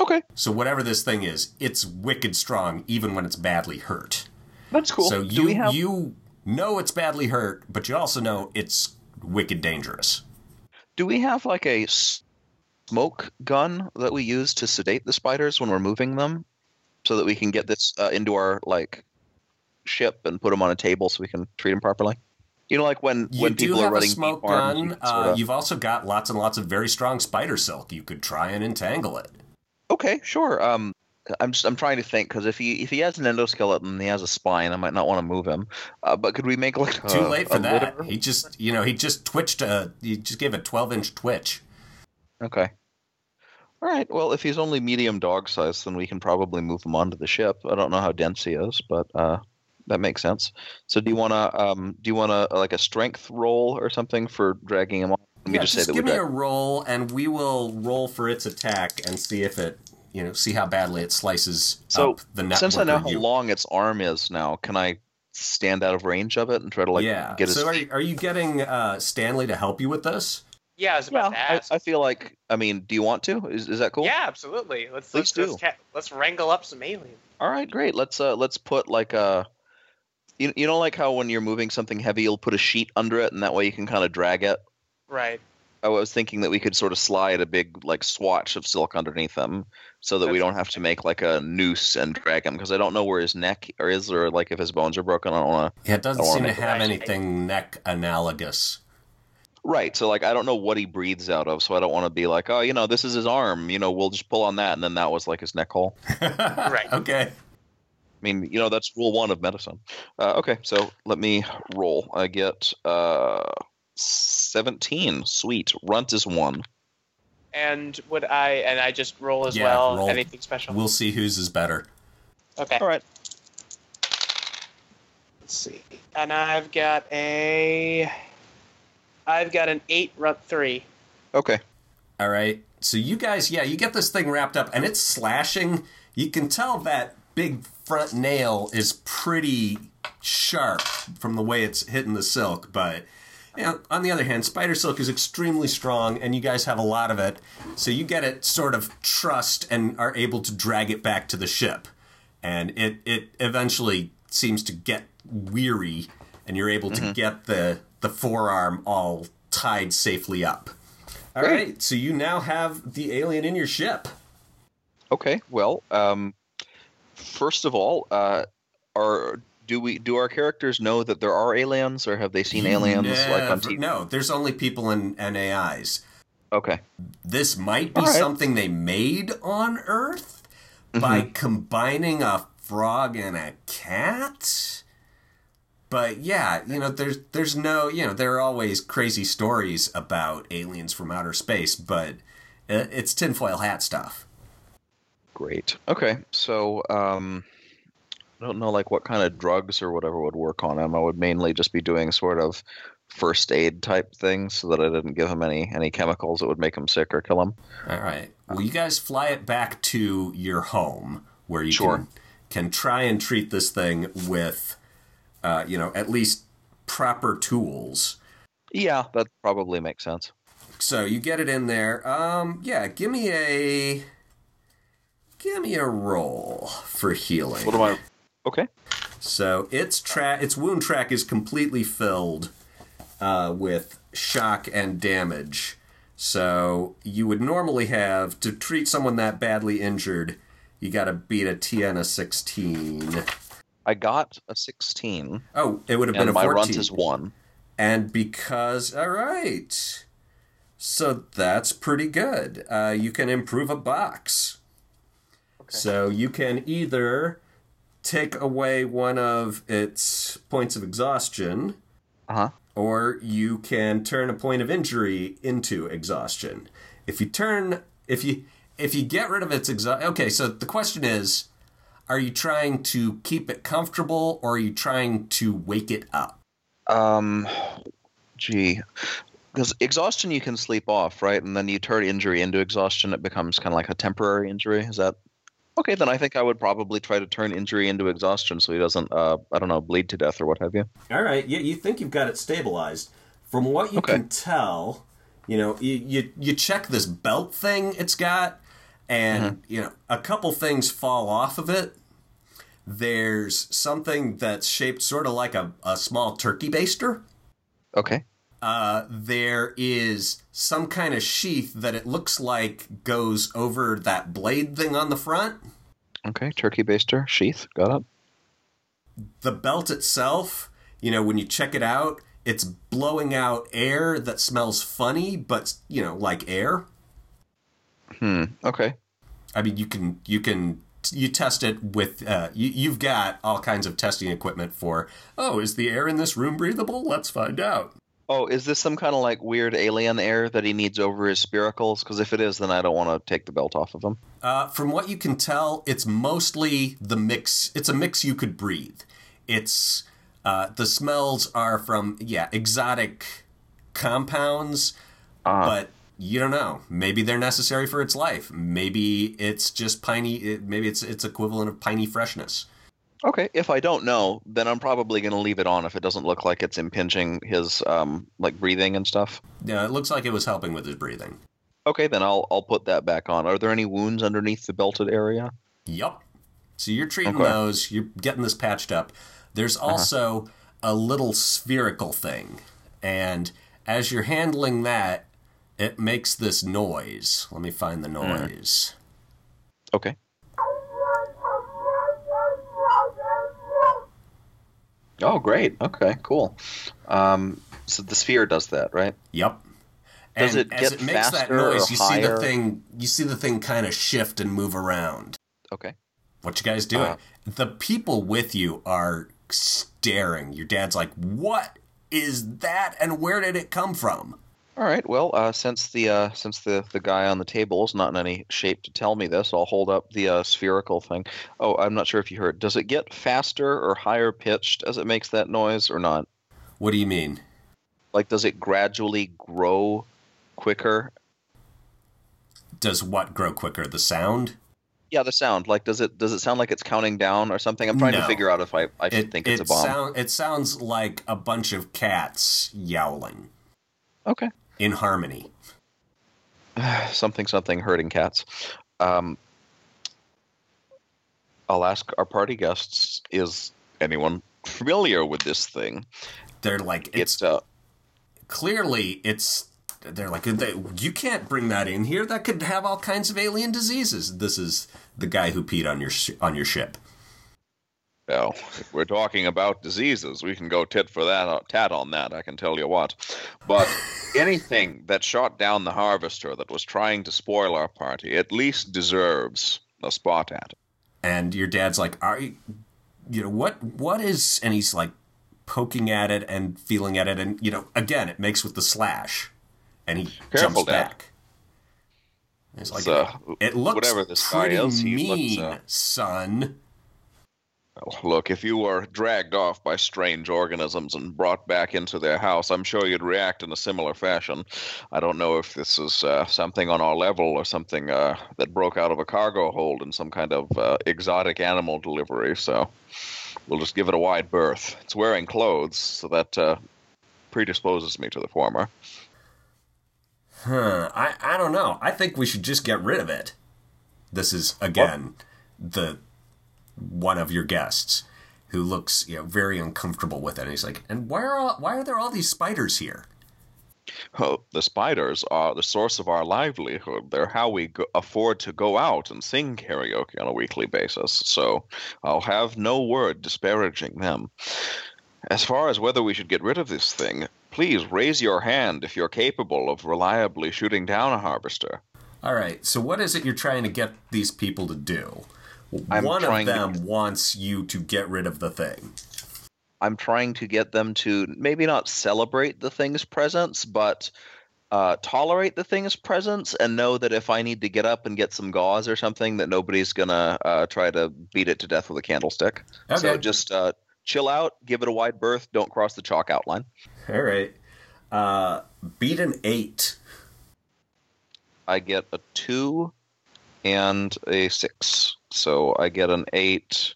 Speaker 2: Okay,
Speaker 1: So whatever this thing is, it's wicked strong even when it's badly hurt.
Speaker 2: that's cool.
Speaker 1: So you
Speaker 2: have
Speaker 1: you know it's badly hurt, but you also know it's wicked dangerous.
Speaker 2: do we have like a smoke gun that we use to sedate the spiders when we're moving them, so that we can get this uh, into our like ship and put them on a table so we can treat them properly? You know, like when
Speaker 1: You
Speaker 2: when people are running
Speaker 1: smoke
Speaker 2: arms, you
Speaker 1: gun. Uh, you've also got lots and lots of very strong spider silk. You could try and entangle it.
Speaker 2: Okay, sure. Um, I'm just, I'm trying to think because if he if he has an endoskeleton and he has a spine, I might not want to move him. Uh, but could we make like
Speaker 1: Too
Speaker 2: a-
Speaker 1: late for that.
Speaker 2: litter?
Speaker 1: He just, you know, he just twitched a. He just gave a twelve inch twitch.
Speaker 2: Okay. All right. Well, if he's only medium dog size, then we can probably move him onto the ship. I don't know how dense he is, but uh, that makes sense. So, do you want to um, do you want to like a strength roll or something for dragging him on? Let me
Speaker 1: yeah,
Speaker 2: just,
Speaker 1: just
Speaker 2: say that
Speaker 1: give
Speaker 2: we
Speaker 1: me
Speaker 2: drag-
Speaker 1: a roll, and we will roll for its attack and see if it, you know, see how badly it slices
Speaker 2: So,
Speaker 1: up the network.
Speaker 2: Since I know how long its arm is now, can I stand out of range of it and try to like
Speaker 1: yeah.
Speaker 2: get his?
Speaker 1: so are you, are you getting uh, Stanley to help you with this?
Speaker 3: Yeah, I was about to
Speaker 2: I,
Speaker 3: ask.
Speaker 2: I feel like. I mean, do you want to? Is, is that cool?
Speaker 3: Yeah, absolutely. Let's
Speaker 2: Please
Speaker 3: let's
Speaker 2: do.
Speaker 3: let's, ca- let's wrangle up some aliens.
Speaker 2: All right, great. Let's uh let's put like a you, you know like how when you're moving something heavy you'll put a sheet under it and that way you can kind of drag it.
Speaker 3: Right.
Speaker 2: I was thinking that we could sort of slide a big like swatch of silk underneath them so that we don't have to make like a noose and drag him because I don't know where his neck or is or like if his bones are broken. I don't want to.
Speaker 1: Yeah, it doesn't seem to have
Speaker 3: right.
Speaker 1: anything neck analogous.
Speaker 2: Right. So like I don't know what he breathes out of, so I don't want to be like, oh, you know, this is his arm. You know, we'll just pull on that, and then that was like his neck hole.
Speaker 3: Right.
Speaker 1: Okay.
Speaker 2: I mean, you know, that's rule one of medicine. Uh, okay, so let me roll. I get uh, 17. Sweet. Runt is one.
Speaker 3: And would I and I just roll as
Speaker 1: Yeah,
Speaker 3: well?
Speaker 1: roll.
Speaker 3: Anything special?
Speaker 1: We'll see whose is better.
Speaker 3: okay.
Speaker 2: All right.
Speaker 3: Let's see. And I've got a I've got an eight runt three.
Speaker 2: Okay.
Speaker 1: All right. So you guys, yeah, you get this thing wrapped up and it's slashing. You can tell that big front nail is pretty sharp from the way it's hitting the silk, but know, on the other hand, spider silk is extremely strong and you guys have a lot of it. So you get it sort of trussed and are able to drag it back to the ship. And it it eventually seems to get weary and you're able to get the the forearm all tied safely up. All
Speaker 2: Great.
Speaker 1: right, so you now have the alien in your ship.
Speaker 2: Okay. Well, um, first of all, uh, are do we do our characters know that there are aliens, or have they seen aliens like on TV?
Speaker 1: No, there's only people and, NAIs.
Speaker 2: Okay.
Speaker 1: This might be
Speaker 2: right.
Speaker 1: something they made on Earth by
Speaker 2: Mm-hmm.
Speaker 1: combining a frog and a cat. But yeah, you know, there's there's no, you know, there are always crazy stories about aliens from outer space, but it's tinfoil hat stuff.
Speaker 2: Great. Okay. So, um, I don't know, like what kind of drugs or whatever would work on him. I would mainly just be doing sort of first aid type things, so that I didn't give him any any chemicals that would make him sick or kill him.
Speaker 1: All right. Well, you guys fly it back to your home where you
Speaker 2: Sure.
Speaker 1: can can try and treat this thing with, uh, you know, at least proper tools.
Speaker 2: Yeah, that probably makes sense.
Speaker 1: So you get it in there. Um, yeah. Give me a give me a roll for healing.
Speaker 2: What am I? Okay.
Speaker 1: So its track, its wound track is completely filled uh, with shock and damage. So you would normally have to treat someone that badly injured. You got to beat a TN of sixteen.
Speaker 2: I got a 16,
Speaker 1: Oh, it would have been
Speaker 2: and
Speaker 1: a
Speaker 2: my
Speaker 1: fourteen.
Speaker 2: runt is one.
Speaker 1: And because, all right, so that's pretty good. Uh, you can improve a box. So you can either take away one of its points of exhaustion,
Speaker 2: Uh huh.
Speaker 1: or you can turn a point of injury into exhaustion. If you turn, if you if you get rid of its exhaustion, okay. So the question is, are you trying to keep it comfortable, or are you trying to wake it up?
Speaker 2: Um, gee, because exhaustion you can sleep off, right? And then you turn injury into exhaustion, it becomes kind of like a temporary injury. Is that Okay, then I think I would probably try to turn injury into exhaustion so he doesn't, uh, I don't know, bleed to death or what have you.
Speaker 1: All right, yeah, you think you've got it stabilized. From what you
Speaker 2: Okay.
Speaker 1: can tell, you know, you, you you check this belt thing it's got, and you know, a couple things fall off of it. There's something that's shaped sort of like a, a small turkey baster.
Speaker 2: Okay.
Speaker 1: Uh, there is some kind of sheath that it looks like goes over that blade thing on the front.
Speaker 2: Okay, turkey baster, sheath, got it.
Speaker 1: the belt itself, you know, when you check it out, it's blowing out air that smells funny, but you know, like air.
Speaker 2: Hmm, okay.
Speaker 1: I mean, you can you can you test it with uh, you, you've got all kinds of testing equipment for. Oh, is the air in this room breathable? Let's find out.
Speaker 2: Oh, is this some kind of like weird alien air that he needs over his spiracles? Because if it is, then I don't want to take the belt off of him.
Speaker 1: Uh, from what you can tell, it's mostly the mix. It's a mix you could breathe. It's uh, the smells are from yeah exotic compounds, but you don't know. Maybe they're necessary for its life. Maybe it's just piney. Maybe it's it's equivalent of piney freshness.
Speaker 2: Okay, if I don't know, then I'm probably going to leave it on if it doesn't look like it's impinging his um like breathing and stuff.
Speaker 1: Yeah, it looks like it was helping with his breathing.
Speaker 2: Okay, then I'll I'll put that back on. Are there any wounds underneath the belted area?
Speaker 1: Yup. So you're treating
Speaker 2: Okay.
Speaker 1: those. You're getting this patched up. There's also a little spherical thing, and as you're handling that, it makes this noise. Let me find the noise.
Speaker 2: Okay. Oh, great. Okay, cool. Um, so the sphere does that, right?
Speaker 1: Yep.
Speaker 2: Does
Speaker 1: and
Speaker 2: it
Speaker 1: as
Speaker 2: get
Speaker 1: it makes that noise, you see the
Speaker 2: higher?
Speaker 1: thing. You see the thing kind of shift and move around.
Speaker 2: Okay.
Speaker 1: What you guys doing?
Speaker 2: Uh,
Speaker 1: the people with you are staring. Your dad's like, "What is that? And where did it come from?"
Speaker 2: All right. Well, uh, since the uh, since the the guy on the table is not in any shape to tell me this, I'll hold up the uh, spherical thing. Oh, I'm not sure if you heard. Does it get faster or higher pitched as it makes that noise, or not?
Speaker 1: What do you mean?
Speaker 2: Like, does it gradually grow quicker?
Speaker 1: Does what grow quicker? The sound?
Speaker 2: Yeah, the sound. Like, does it does it sound like it's counting down or something? I'm trying
Speaker 1: No.
Speaker 2: to figure out if I I should
Speaker 1: It,
Speaker 2: think it's
Speaker 1: it
Speaker 2: a bomb.
Speaker 1: sound it sounds like a bunch of cats yowling
Speaker 2: okay.
Speaker 1: in harmony.
Speaker 2: something something hurting cats. Um, I'll ask our party guests: Is anyone familiar with this thing?
Speaker 1: They're like it's
Speaker 2: It's uh,
Speaker 1: clearly it's they're like they, you can't bring that in here. That could have all kinds of alien diseases. This is the guy who peed on your sh- on your ship.
Speaker 4: Well, if we're talking about diseases, we can go tit for that, uh, tat on that. I can tell you what. But anything that shot down the harvester that was trying to spoil our party at least deserves a spot at it.
Speaker 1: And your dad's like, "Are you, you know what? What is?" And he's like poking at it and feeling at it, and you know, again, it makes with the slash, and he
Speaker 4: Careful,
Speaker 1: jumps
Speaker 4: Dad.
Speaker 1: back. It's like
Speaker 4: It's, uh,
Speaker 1: it looks
Speaker 4: whatever this guy
Speaker 1: pretty
Speaker 4: is, he
Speaker 1: mean,
Speaker 4: looks, uh,
Speaker 1: son.
Speaker 4: Look, if you were dragged off by strange organisms and brought back into their house, I'm sure you'd react in a similar fashion. I don't know if this is uh, something on our level or something uh, that broke out of a cargo hold in some kind of uh, exotic animal delivery, so we'll just give it a wide berth. It's wearing clothes, so that uh, predisposes me to the former.
Speaker 1: Huh. I, I don't know. I think we should just get rid of it. This is again the one of your guests who looks you know very uncomfortable with it. And he's like, "And why are all, why are there all these spiders here?"
Speaker 4: Oh, the spiders are the source of our livelihood. They're how we go- afford to go out and sing karaoke on a weekly basis. So I'll have no word disparaging them. As far as whether we should get rid of this thing, please raise your hand if you're capable of reliably shooting down a harvester.
Speaker 1: All right. So what is it you're trying to get these people to do?
Speaker 2: I'm
Speaker 1: one of
Speaker 2: trying to-
Speaker 1: them wants you to get rid of the thing.
Speaker 2: I'm trying to get them to maybe not celebrate the thing's presence, but uh, tolerate the thing's presence and know that if I need to get up and get some gauze or something, that nobody's gonna uh, try to beat it to death with a candlestick. So just uh, chill out, give it a wide berth, don't cross the chalk outline.
Speaker 1: All right. Uh, beat an eight.
Speaker 2: I get a two and a six. So I get an eight.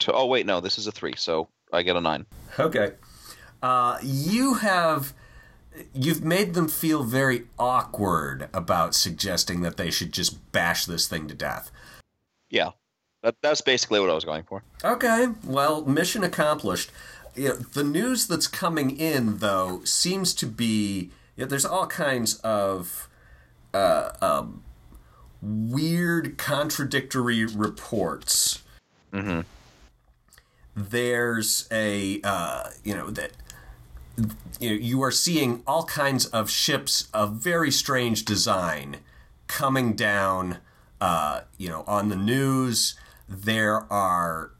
Speaker 2: To oh wait, no, this is a three. So I get a nine.
Speaker 1: Okay. Uh, you have you've made them feel very awkward about suggesting that they should just bash this thing to death.
Speaker 2: Yeah, that, that's basically what I was going for.
Speaker 1: Okay, well, mission accomplished. You know, the news that's coming in, though, seems to be you know, there's all kinds of uh, um, weird, contradictory reports.
Speaker 2: Mm-hmm.
Speaker 1: There's a uh, you know that you know, you are seeing all kinds of ships of very strange design coming down. Uh, you know, on the news, there are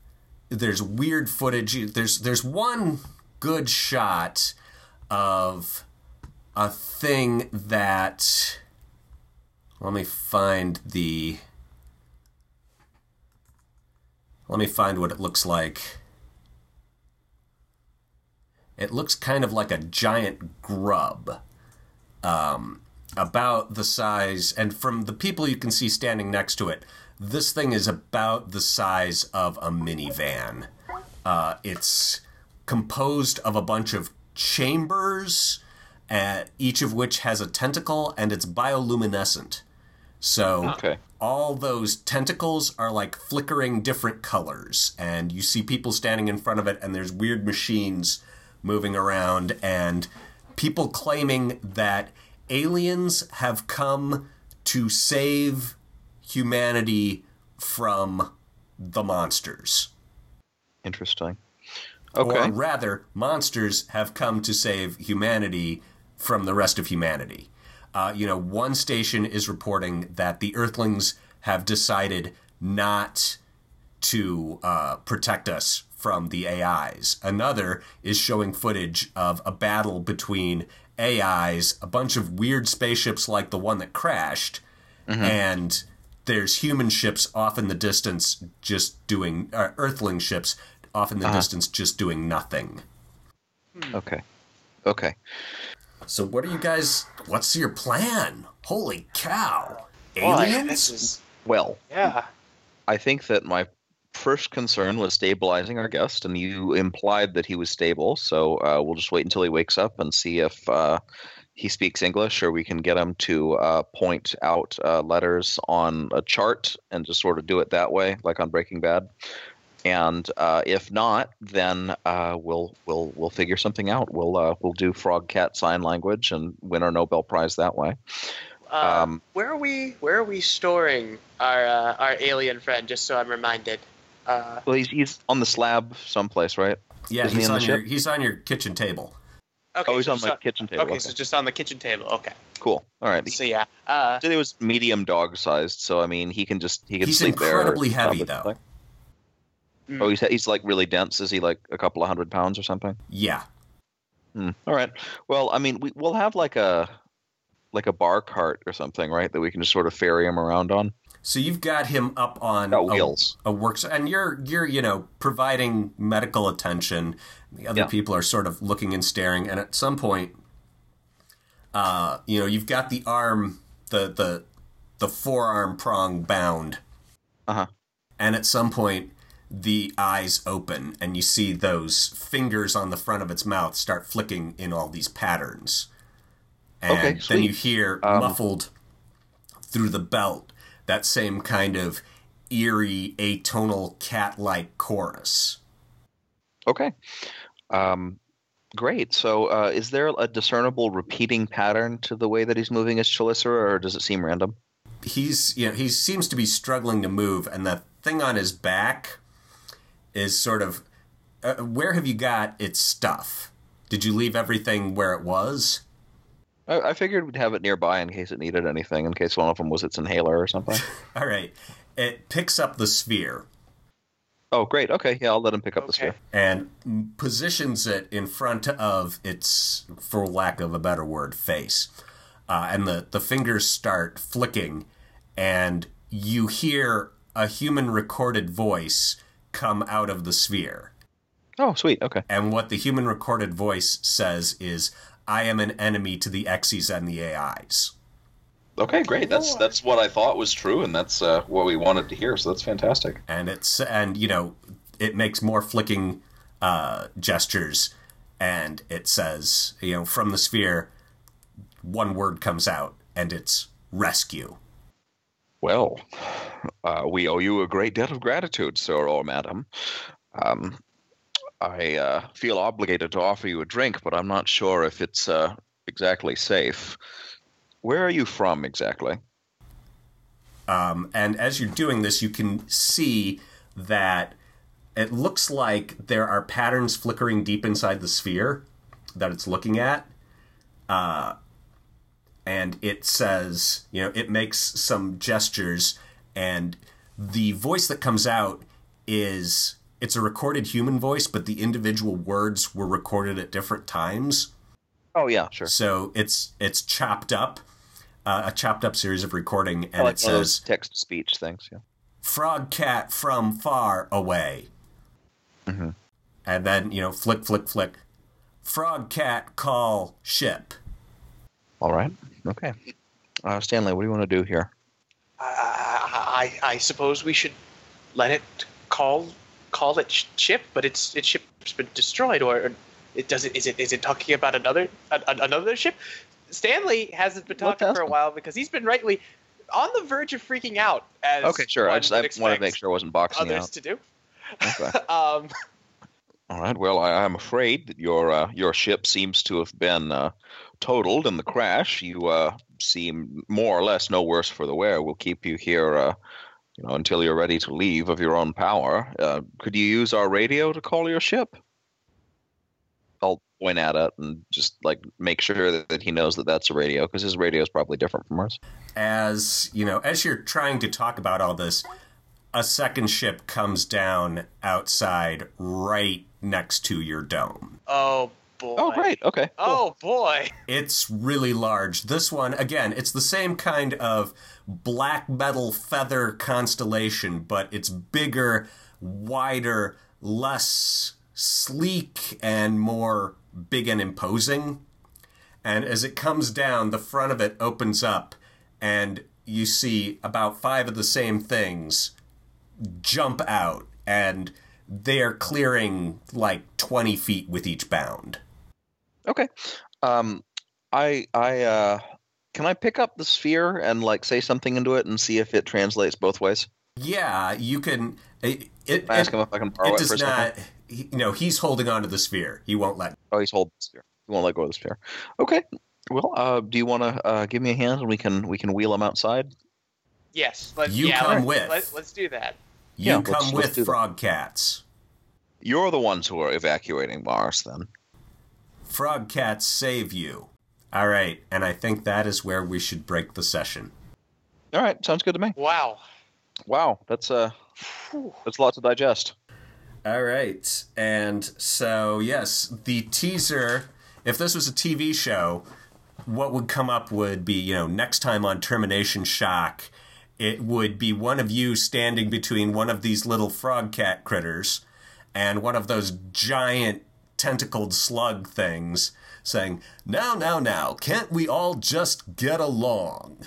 Speaker 1: there's weird footage. There's there's one good shot of a thing that. Let me find the. Let me find what it looks like. It looks kind of like a giant grub. Um, about the size, and from the people you can see standing next to it, this thing is about the size of a minivan. Uh, it's composed of a bunch of chambers, uh, each of which has a tentacle, and it's bioluminescent. So ah.
Speaker 2: Okay.
Speaker 1: all those tentacles are like flickering different colors, and you see people standing in front of it, and there's weird machines moving around, and people claiming that aliens have come to save humanity from the monsters.
Speaker 2: Interesting. Okay.
Speaker 1: Or rather, monsters have come to save humanity from the rest of humanity. Uh, you know, one station is reporting that the Earthlings have decided not to uh, protect us from the AIs. Another is showing footage of a battle between AIs, a bunch of weird spaceships like the one that crashed, and there's human ships off in the distance just doing, uh, Earthling ships off in the distance just doing nothing.
Speaker 2: Okay. Okay.
Speaker 1: So, what are you guys? What's your plan? Holy cow! Aliens?
Speaker 3: this is
Speaker 2: Well,
Speaker 3: yeah.
Speaker 2: I think that my first concern was stabilizing our guest, and you implied that he was stable. So uh, we'll just wait until he wakes up and see if uh, he speaks English, or we can get him to uh, point out uh, letters on a chart and just sort of do it that way, like on Breaking Bad. And uh, if not, then uh, we'll we'll we'll figure something out. We'll uh, we'll do frog cat sign language and win our Nobel Prize that way.
Speaker 3: Uh,
Speaker 2: Um,
Speaker 3: where are we? Where are we storing our uh, our alien friend? Just so I'm reminded. Uh,
Speaker 2: Well, he's he's on the slab someplace, right?
Speaker 1: yeah,
Speaker 2: Isn't he
Speaker 1: he's
Speaker 2: on
Speaker 1: on your he's on your kitchen table.
Speaker 3: okay,
Speaker 2: Oh, he's
Speaker 3: so
Speaker 2: on my
Speaker 3: just
Speaker 2: kitchen table.
Speaker 3: Okay,
Speaker 2: Okay,
Speaker 3: so just on the kitchen table. Okay.
Speaker 2: cool. All right.
Speaker 3: So yeah. Uh,
Speaker 2: said he was medium dog sized, so I mean he can just he can
Speaker 1: He's
Speaker 2: sleep there.
Speaker 1: incredibly heavy,
Speaker 2: probably.
Speaker 1: though.
Speaker 3: Mm.
Speaker 2: Oh, he's he's like really dense. Is he like a couple of hundred pounds or something?
Speaker 1: Yeah,
Speaker 2: Hmm. All right. Well, I mean we we'll have like a like a bar cart or something, right? That we can just sort of ferry him around on.
Speaker 1: so you've got him up on
Speaker 2: Got
Speaker 1: a-
Speaker 2: wheels.
Speaker 1: a, works, and you're you're you know providing medical attention. The other
Speaker 2: Yeah.
Speaker 1: people are sort of looking and staring, and at some point, uh, you know, you've got the arm, the the the forearm prong bound,
Speaker 2: Uh huh.
Speaker 1: and at some point the eyes open and you see those fingers on the front of its mouth start flicking in all these patterns and
Speaker 2: Okay,
Speaker 1: then you hear
Speaker 2: Um,
Speaker 1: muffled through the belt that same kind of eerie atonal cat-like chorus
Speaker 2: Okay. Um, great. So, uh, is there a discernible repeating pattern to the way that he's moving his chelicera, or does it seem random?
Speaker 1: he's you know he seems to be struggling to move and the thing on his back is sort of uh, where have you got its stuff did you leave everything where it was
Speaker 2: I, I figured we'd have it nearby in case it needed anything, in case one of them was its inhaler or something.
Speaker 1: All right. It picks up the sphere
Speaker 2: oh, great. Okay. Yeah, I'll let him pick up the sphere.
Speaker 1: and positions it in front of its, for lack of a better word, face. Uh, and the, the fingers start flicking, and you hear a human recorded voice come out of the sphere.
Speaker 2: Oh, sweet. Okay.
Speaker 1: And what the human recorded voice says is, I am an enemy to the X's and the AIs.
Speaker 5: Okay, great. That's that's what I thought was true, and that's uh, what we wanted to hear. So that's fantastic.
Speaker 1: and it's and you know it makes more flicking uh, gestures, and it says you know from the sphere, one word comes out, and it's rescue.
Speaker 2: Well, uh, we owe you a great debt of gratitude, sir or madam. Um, I uh, feel obligated to offer you a drink, but I'm not sure if it's uh, exactly safe. Where are you from exactly?
Speaker 1: Um, and as you're doing this, you can see that it looks like there are patterns flickering deep inside the sphere that it's looking at. Uh, and it says, you know, it makes some gestures, and the voice that comes out is it's a recorded human voice, but the individual words were recorded at different times.
Speaker 2: Oh yeah, sure.
Speaker 1: So it's it's chopped up, uh, a chopped up series of recording, and
Speaker 2: I like
Speaker 1: it
Speaker 2: one of those
Speaker 1: says
Speaker 2: text to speech things. Yeah.
Speaker 1: frog cat from far away.
Speaker 2: Mhm.
Speaker 1: And then, you know, flick, flick, flick. Frog cat call ship.
Speaker 2: All right. Okay. Uh, Stanley, what do you want to do here?
Speaker 3: I, I, I suppose we should let it call call it ship, but its its ship's been destroyed, or it does it is it is it talking about another a, another ship? Stanley hasn't been talking for a while because he's been rightly on the verge of freaking out. As
Speaker 2: Okay, sure. I just I wanted to make sure I wasn't boxing
Speaker 3: others
Speaker 2: out.
Speaker 3: to do.
Speaker 2: Okay.
Speaker 3: Um,
Speaker 2: All right. Well, I, I'm afraid that your uh, your ship seems to have been uh, totaled in the crash. You uh, seem more or less no worse for the wear. We'll keep you here, uh, you know, until you're ready to leave of your own power. Uh, could you use our radio to call your ship? I'll point at it and just like make sure that, that he knows that that's a radio because his radio is probably different from ours.
Speaker 1: As, you know, as you're trying to talk about all this, a second ship comes down outside right next to your dome.
Speaker 3: oh boy.
Speaker 2: Oh, great. Okay. cool.
Speaker 3: Oh boy.
Speaker 1: It's really large. This one, again, it's the same kind of black metal feather constellation, but it's bigger, wider, less sleek, and more big and imposing. And as it comes down, the front of it opens up, and you see about five of the same things jump out, and they're clearing like 20 feet with each bound.
Speaker 2: Okay. Um, I I uh, can I pick up the sphere and like say something into it and see if it translates both ways?
Speaker 1: Yeah, you can. It, it,
Speaker 2: Can I ask
Speaker 1: it-
Speaker 2: him if I can borrow
Speaker 1: it
Speaker 2: it,
Speaker 1: does
Speaker 2: for a
Speaker 1: not.
Speaker 2: second.
Speaker 1: he- You know, he's holding on to the sphere. He won't let.
Speaker 2: Oh, he's holding the sphere. He won't let go of the sphere. Okay. Well, uh, do you want to uh, give me a hand and we can we can wheel him outside?
Speaker 3: Yes. Let's,
Speaker 1: You
Speaker 3: yeah,
Speaker 1: come
Speaker 3: let's,
Speaker 1: with.
Speaker 3: Let, let's do that.
Speaker 1: You
Speaker 2: Yeah, let's-
Speaker 1: come
Speaker 2: let's
Speaker 1: with
Speaker 2: that.
Speaker 1: frog cats.
Speaker 2: You're the ones who are evacuating Mars, then.
Speaker 1: Frog cats save you. All right, and I think that is where we should break the session.
Speaker 2: All right, sounds good to me.
Speaker 3: Wow.
Speaker 2: Wow, that's uh, that's a lot to digest.
Speaker 1: All right, and so yes, the teaser. If this was a TV show, what would come up would be you know next time on Termination Shock, it would be one of you standing between one of these little frog cat critters and one of those giant tentacled slug things saying, Now, now, now, can't we all just get along?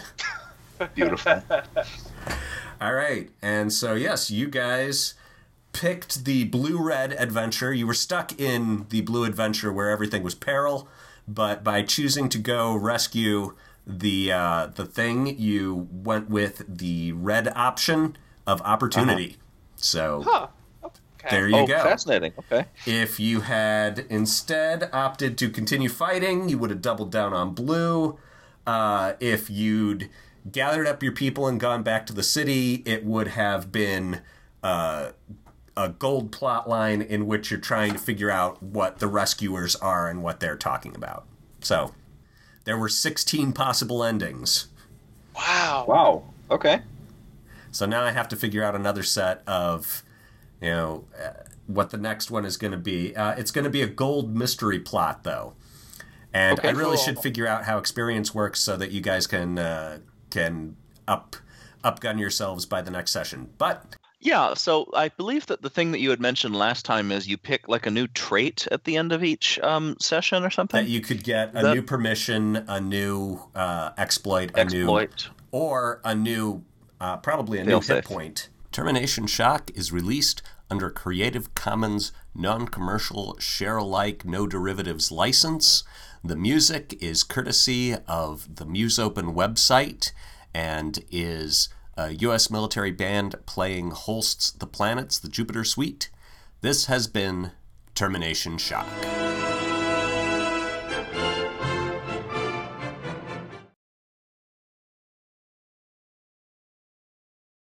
Speaker 5: Beautiful.
Speaker 1: All right. And so, yes, you guys picked the blue red adventure. You were stuck in the blue adventure where everything was peril, but by choosing to go rescue the uh, the thing, you went with the red option of opportunity. So
Speaker 3: Huh. Okay.
Speaker 1: there you
Speaker 2: oh,
Speaker 1: go.
Speaker 2: fascinating. Okay.
Speaker 1: If you had instead opted to continue fighting, you would have doubled down on blue. Uh, if you'd gathered up your people and gone back to the city, it would have been uh, a gold plot line in which you're trying to figure out what the rescuers are and what they're talking about. So there were 16 possible endings.
Speaker 3: Wow.
Speaker 5: Wow. Okay.
Speaker 1: So now I have to figure out another set of, you know, uh, what the next one is going to be. Uh, it's going to be a gold mystery plot, though, and
Speaker 2: Okay,
Speaker 1: I really
Speaker 3: cool.
Speaker 1: should figure out how experience works so that you guys can uh, can up upgun yourselves by the next session. But
Speaker 2: Yeah, so I believe that the thing that you had mentioned last time is you pick like a new trait at the end of each um, session or something.
Speaker 1: That you could get a new permission, a new uh, exploit, a new
Speaker 2: Exploit.
Speaker 1: or a new, uh, probably a new hit point. Termination Shock is released under Creative Commons non-commercial share-alike no derivatives license. The music is courtesy of the Musopen website and is a U.S. military band playing Holst's The Planets, the Jupiter Suite. This has been Termination Shock.